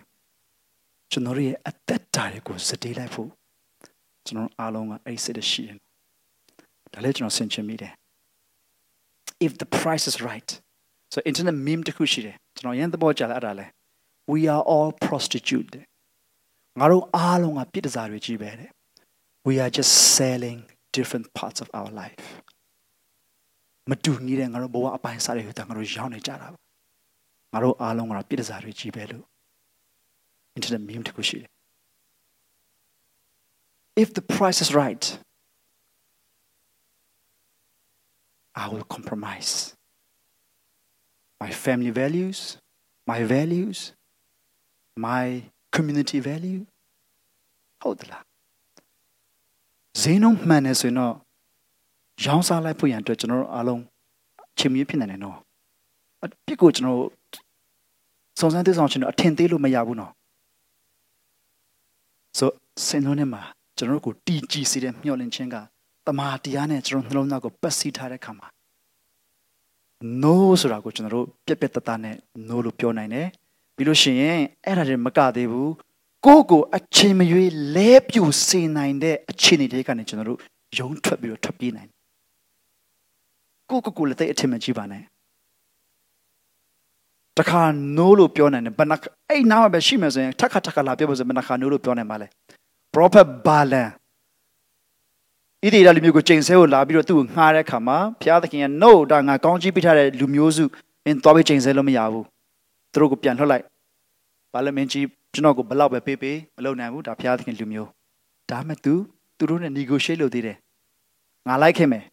ကျွန်တော်ရဲ့အသက်တာတွေကိုစတေးလိုက်ဖို့ကျွန်တော်အားလုံးကအဲ့ဒီစိတ်ရှိတယ်ဒါလည်းကျွန်တော်ဆင်ခြင်မိတယ် if the price is right so internet meme တခုရှိတယ်ကျွန်တော်ရန်သဘောကျလာအဲ့ဒါလဲ we are all prostitute ငါတို့အားလုံးကပြစ်ဒစာတွေကြီးပဲတဲ့ we are just selling different parts of our life မတူညီတဲ့ငါတို့ဘဝအပိုင်းစားတွေကိုငါတို့ရောင်းနေကြတာပါငါတို့အားလုံးကပြစ်ဒစာတွေကြီးပဲလို့ internet meme တခုရှိတယ် if the price is right I will compromise my family values my values my community value ဟုတ်သလားဈေးနှုန်းမှန်နေဆိုရင်တော့ရောင်းစားလိုက်ဖို့ရန်အတွက်ကျွန်တော်တို့အားလုံးချင်းမြဖြစ်နေတယ်နော်အပြစ်ကိုကျွန်တော်စုံစမ်းသိဆောင်ချင်တော့အထင်သေးလို့မရဘူးနော်ဆိုစင်လုံးထဲမှာကျွန်တော်တို့ကိုတီကြည်စေတဲ့မျှော်လင့်ခြင်းကတမာတရားနဲ့ကျွန်တော်နှလုံးသားကိုပတ်စည်းထားတဲ့ခါမှာ no ဆိုတာကိုကျွန်တော်တို့ပြက်ပြက်တတနဲ့ no လို့ပြောနိုင်တယ် ပြီးလို့ရှိရင်အဲ့ဒါတွေမကသေးဘူးကိုယ့်ကိုအချိန်မရွေးလဲပြူစေနိုင်တဲ့အခြေအနေတွေကနေကျွန်တော်တို့ယုံထွက်ပြီးတော့ထွက်ပြေးနိုင်ကိုယ့်ကိုယ်ကိုလည်းတိတ်အထင်မကြီးပါနဲ့တခါ no လို့ပြောနိုင်တယ်ဘယ်နှအဲ့နားမှာပဲရှိမယ်ဆိုရင်ထက်ခါထက်ခါလာပြောဖို့ဆိုဘယ်နှခါ no လို့ပြောနိုင်ပါလဲ prophet balan ဣတိရလူမျိုးကိုချိန်ဆဲကိုလာပြီးတော့သူ့ကိုငှားတဲ့ခါမှာဘုရားသခင်က no ဒါငါကောင်းကြီးပေးထားတဲ့လူမျိုးစုမင်းသွားပြီးချိန်ဆဲလို့မရဘူးသူတို့ကိုပြန်လွှတ်လိုက် ဘာလဲမင်းကြီးကျွန်တော်ကိုဘလောက်ပဲပေးပေးမလုပ်နိုင်ဘူးဒါဘုရားသခင်လူမျိုးဒါမှမဟုတ် तू သူတို့နဲ့ negotiate လုပ်သေးတယ်ငါလိုက်ခင်မယ်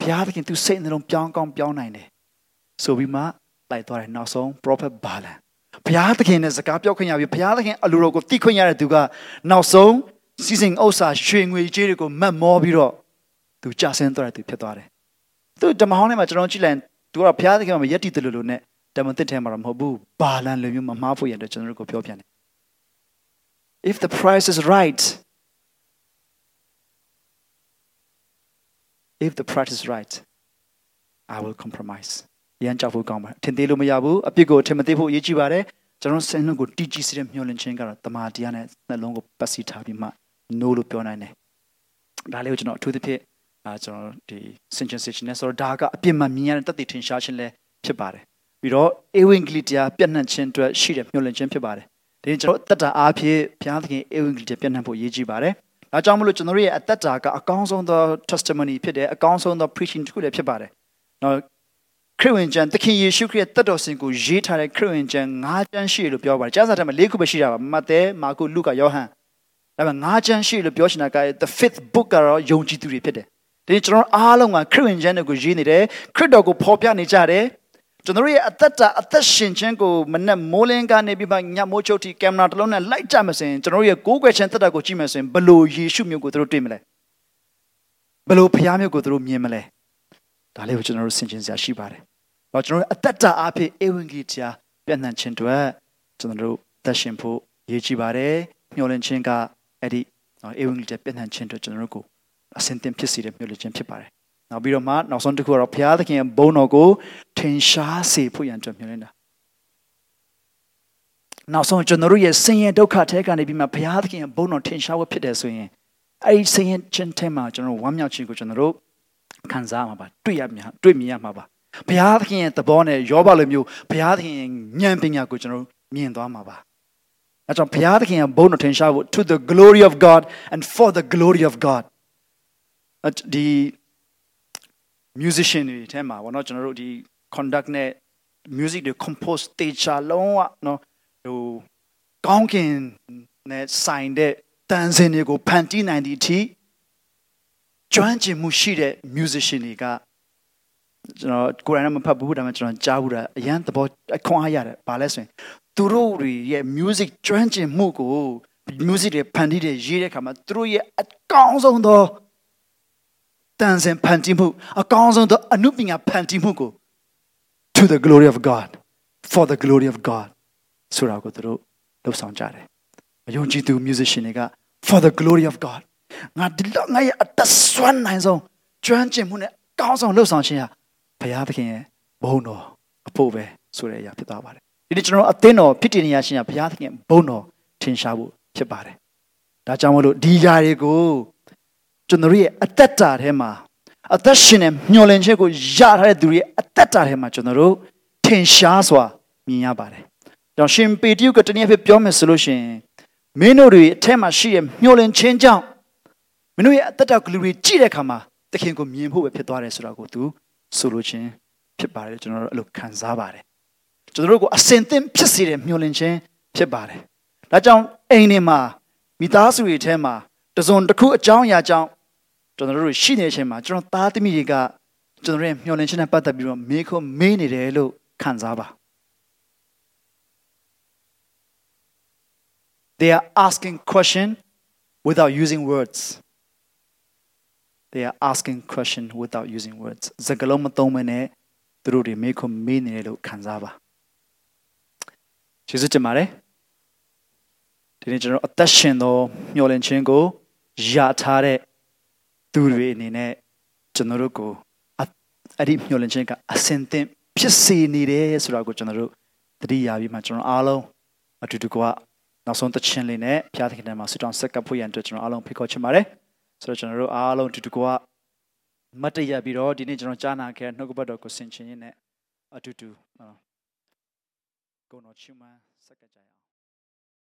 ဘုရားသခင် तू စိတ်နှလုံးပြောင်းကောင်းပြောင်းနိုင်တယ်ဆိုပြီးမှလိုက်သွားတယ်နောက်ဆုံး prophet Balaam ဘုရားသခင်နဲ့စကားပြောခွင့်ရပြီးဘုရားသခင်အလိုတော်ကိုသိခွင့်ရတဲ့သူကနောက်ဆုံးစီစဉ်ဥစ္စာရွှေငွေကြေးတွေကိုမတ်မောပြီးတော့သူကြာဆင်းသွားတဲ့သူဖြစ်သွားတယ်သူဓမ္မဟောင်းထဲမှာကျွန်တော်ကြည့်လိုက်သူကဘုရားသခင်မှာယက်တည်တယ်လို့လို့နဲ့ ဓမ္မသစ်ထဲမှာတော့မဟုတ်ဘူးဘာလန်လိုမျိုးမမှားဖို့ရတဲ့ကျွန်တော်တို့ကိုပြောပြတယ် if the price is right if the price is right i will compromise ရန်ကြောက်ဖို့ကောင်းပါတယ်ထင်သေးလို့မရဘူးအပြစ်ကိုထင်မသေးဖို့အရေးကြီးပါတယ်ကျွန်တော်ဆင်းလုံးကိုတီးကြီးစေတဲ့မျောလင့်ခြင်းကတော့တမာတရားနဲ့နှလုံးကိုပတ်စီထားပြီးမှ no လို့ပြောနိုင်တယ်ဒါလေးကိုကျွန်တော်အထူးသဖြင့်အာကျွန်တော်ဒီ sensation နဲ့ဆိုတော့ဒါကအပြစ်မှမြင်ရတဲ့တသက်ထင်ရှားခြင်းလည်းဖြစ်ပါတယ် ပြီးတော့ဧဝံဂေလိတရားပြန့်နှံ့ခြင်းအတွက်ရှိတဲ့မျှော်လင့်ခြင်းဖြစ်ပါတယ်ဒီကျွန်တော်အသက်တာအားဖြင့်ဘုရားသခင်ဧဝံဂေလိတရားပြန့်နှံ့ဖို့ရည်ကြီးပါတယ်ဒါကြောင့်မလို့ကျွန်တော်ရဲ့အသက်တာကအကောင်းဆုံးသော testimony ဖြစ်တယ်အကောင်းဆုံးသော preaching တစ်ခုလည်းဖြစ်ပါတယ်နော်ခရစ်ဝင်ကျမ်းသခင်ယေရှုခရစ်တက်တော်စင်ကိုရေးထားတဲ့ခရစ်ဝင်ကျမ်း၅ကျမ်းရှိလို့ပြောပါတယ်ကျမ်းစာထဲမှာ၄ခုပဲရှိတာပါမဿဲမာကုလုကာယောဟန်ဒါပေမဲ့၅ကျမ်းရှိလို့ပြောချင်တာက the fifth book ကတော့ယုံကြည်သူတွေဖြစ်တယ်ဒီကျွန်တော်အားလုံးကခရစ်ဝင်ကျမ်းတွေကိုရေးနေတယ်ခရစ်တော်ကိုဖော်ပြနေကြတယ် ကျွန်တော်ရဲ့အသက်တာအသက်ရှင်ခြင်းကိုမနဲ့မိုးလင်းကနေပြီးမှညမိုးချုပ်တီကင်မရာတစ်လုံးနဲ့လိုက်ကြမစင်ကျွန်တော်ရဲ့ကိုးကွယ်ခြင်းသက်တာကိုကြည့်မစင်ဘလို့ယေရှုမျိုးကိုသူတို့တွေ့မလဲဘလို့ဖခင်မျိုးကိုသူတို့မြင်မလဲဒါလေးကိုကျွန်တော်တို့ဆင်ခြင်စရာရှိပါတယ်။တော့ကျွန်တော်တို့အသက်တာအဖြစ်ဧဝံဂေလိတရားပြန့်နှံ့ခြင်းတွေကျွန်တော်တို့သက်ရှင်ဖို့ရည်ကြည်ပါတယ်။မျှော်လင့်ခြင်းကအဲ့ဒီဧဝံဂေလိတရားပြန့်နှံ့ခြင်းတွေကျွန်တော်တို့ကိုအစင်တင်ဖြစ်စေတဲ့မျှော်လင့်ခြင်းဖြစ်ပါတယ်။ နောက်ပြီးတော့မှနောက်ဆုံးတစ်ခုကတော့ဘုရားသခင်ရဲ့ဘုန်းတော်ကိုထင်ရှားစေဖို့ရန်အတွက်မျှော်လင့်တာ။နောက်ဆုံးကျွန်တော်တို့ရဲ့ဆင်းရဲဒုက္ခထဲကနေပြီးမှဘုရားသခင်ရဲ့ဘုန်းတော်ထင်ရှားဖို့ဖြစ်တယ်ဆိုရင်အဲ့ဒီဆင်းရဲခြင်းထဲမှာကျွန်တော်ဝမ်းမြောက်ခြင်းကိုကျွန်တော်တို့ခံစားမှာပါတွေ့ရမြတွေ့မြင်ရမှာပါဘုရားသခင်ရဲ့သဘောနဲ့ယောဘလိုမျိုးဘုရားသခင်ရဲ့ဉာဏ်ပညာကိုကျွန်တော်မြင်သွားမှာပါအဲကြောင့်ဘုရားသခင်ရဲ့ဘုန်းတော်ထင်ရှားဖို့ to the glory of God and for the glory of God ဒီ musician တွေထဲမှာဘောနော်ကျွန်တော်တို့ဒီ conduct နဲ့ music တွေ compose တေချာလုံးဝနော်ဟိုကောင်းကင်နဲ့ဆိုင်တဲ့တန်စင်တွေကိုဖန်တီးနိုင်သည့်အထိကျွမ်းကျင်မှုရှိတဲ့ musician တွေကကျွန်တော်ကိုယ်တိုင်တော့မဖတ်ဘူးဒါပေမဲ့ကျွန်တော်ကြားဘူးတာအရန်သဘောအခွင့်အားရတယ်ဘာလဲဆိုရင်သူတို့တွေရဲ့ music ကျွမ်းကျင်မှုကို music တွေဖန်တီးတဲ့ရေးတဲ့အခါမှာသူတို့ရဲ့အကောင်းဆုံးသော တန်ဆင်ဖန်တီးမှုအကောင်းဆုံးသောအနုပညာဖန်တီးမှုကို to the glory of God for the glory of God ဆိုတာကိုသူတို့လှုပ်ဆောင်ကြတယ်။အယုံကြည်သူ musician တွေက for the glory of God ငါဒီလောက်ငါရဲ့အသက်ဆွမ်းနိုင်ဆုံးကျွမ်းကျင်မှုနဲ့ကောင်းဆောင်လှုပ်ဆောင်ခြင်းဟာဘုရားသခင်ရဲ့ဘုန်းတော်အဖို့ပဲဆိုတဲ့အရာဖြစ်သွားပါတယ်ဒီနေ့ကျွန်တော်အသင်းတော်ဖြစ်တည်နေရခြင်းဟာဘုရားသခင်ဘုန်းတော်ထင်ရှားဖို့ဖြစ်ပါတယ်ဒါကြောင့်မလို့ဒီຢာတွေကို ကျွန်တော်ရဲ့အသက်တာထဲမှာအသက်ရှင်တဲ့မျောလင့်ချက်ကိုရထားတဲ့သူတွေအသက်တာထဲမှာကျွန်တော်တို့ထင်ရှားစွာမြင်ရပါတယ်။ကြောင့်ရှင်ပေတရုကတနည်းအားဖြင့်ပြောမယ်ဆိုလို့ရှိရင်မင်းတို့တွေအထက်မှာရှိတဲ့မျောလင့်ခြင်းကြောင့်မင်းတို့ရဲ့အသက်တာကလူတွေကြည့်တဲ့အခါမှာသခင်ကိုမြင်ဖို့ပဲဖြစ်သွားတယ်ဆိုတာကိုသူဆိုလိုခြင်းဖြစ်ပါတယ်ကျွန်တော်တို့အဲ့လိုခံစားပါတယ်ကျွန်တော်တို့ကိုအစင်သင့်ဖြစ်စေတဲ့မျှော်လင့်ခြင်းဖြစ်ပါတယ်ဒါကြောင့်အိမ်တွေမှာမိသားစုတွေထဲမှာတစုံတစ်ခုအကြောင်းအရာကြောင့် ကျွန်တော်တို့ရှိနေတဲ့အချိန်မှာကျွန်တော်သားသမီးတွေကကျွန်တော်ရဲ့မျှော်လင့်ခြင်းနဲ့ပတ်သက်ပြီးတော့မေးခွန်းမေးနေတယ်လို့ခံစားပါ They are asking question without using words they are asking question without using words စကားလုံးမသုံးမနဲ့သူတို့တွေမေးခွန်းမေးနေတယ်လို့ခံစားပါကျေးဇူးတင်ပါတယ်ဒီနေ့ကျွန်တော်အသက်ရှင်သောမျှော်လင့်ခြင်းကိုရထားတဲ့ သူတွေအနေနဲ့ကျွန်တော်တို့ကိုအဲ့ဒီမျှော်လင့်ခြင်းကအစင်သင့်ဖြစ်စေနေတယ်ဆိုတာကိုကျွန်တော်တို့သတိရပြီးမှကျွန်တော်အားလုံးအတူတူကနောက်ဆုံးသချင်းလေးနဲ့ဖျားသခင်ထဲမှာဆုတောင်းဆက်ကပ်ဖို့ရန်အတွက်ကျွန်တော်အားလုံးဖိတ်ခေါ်ချင်ပါတယ်ဆိုတော့ကျွန်တော်တို့အားလုံးတူတူကမတ်တရပြီးတော့ဒီနေ့ကျွန်တော်ကြားနာခဲ့နှုတ်ကပတ်တော်ကိုဆင်ခြင်ရင်းနဲ့အတူတူကိုတော်ချီးမွမ်းဆက်ကကြရအောင်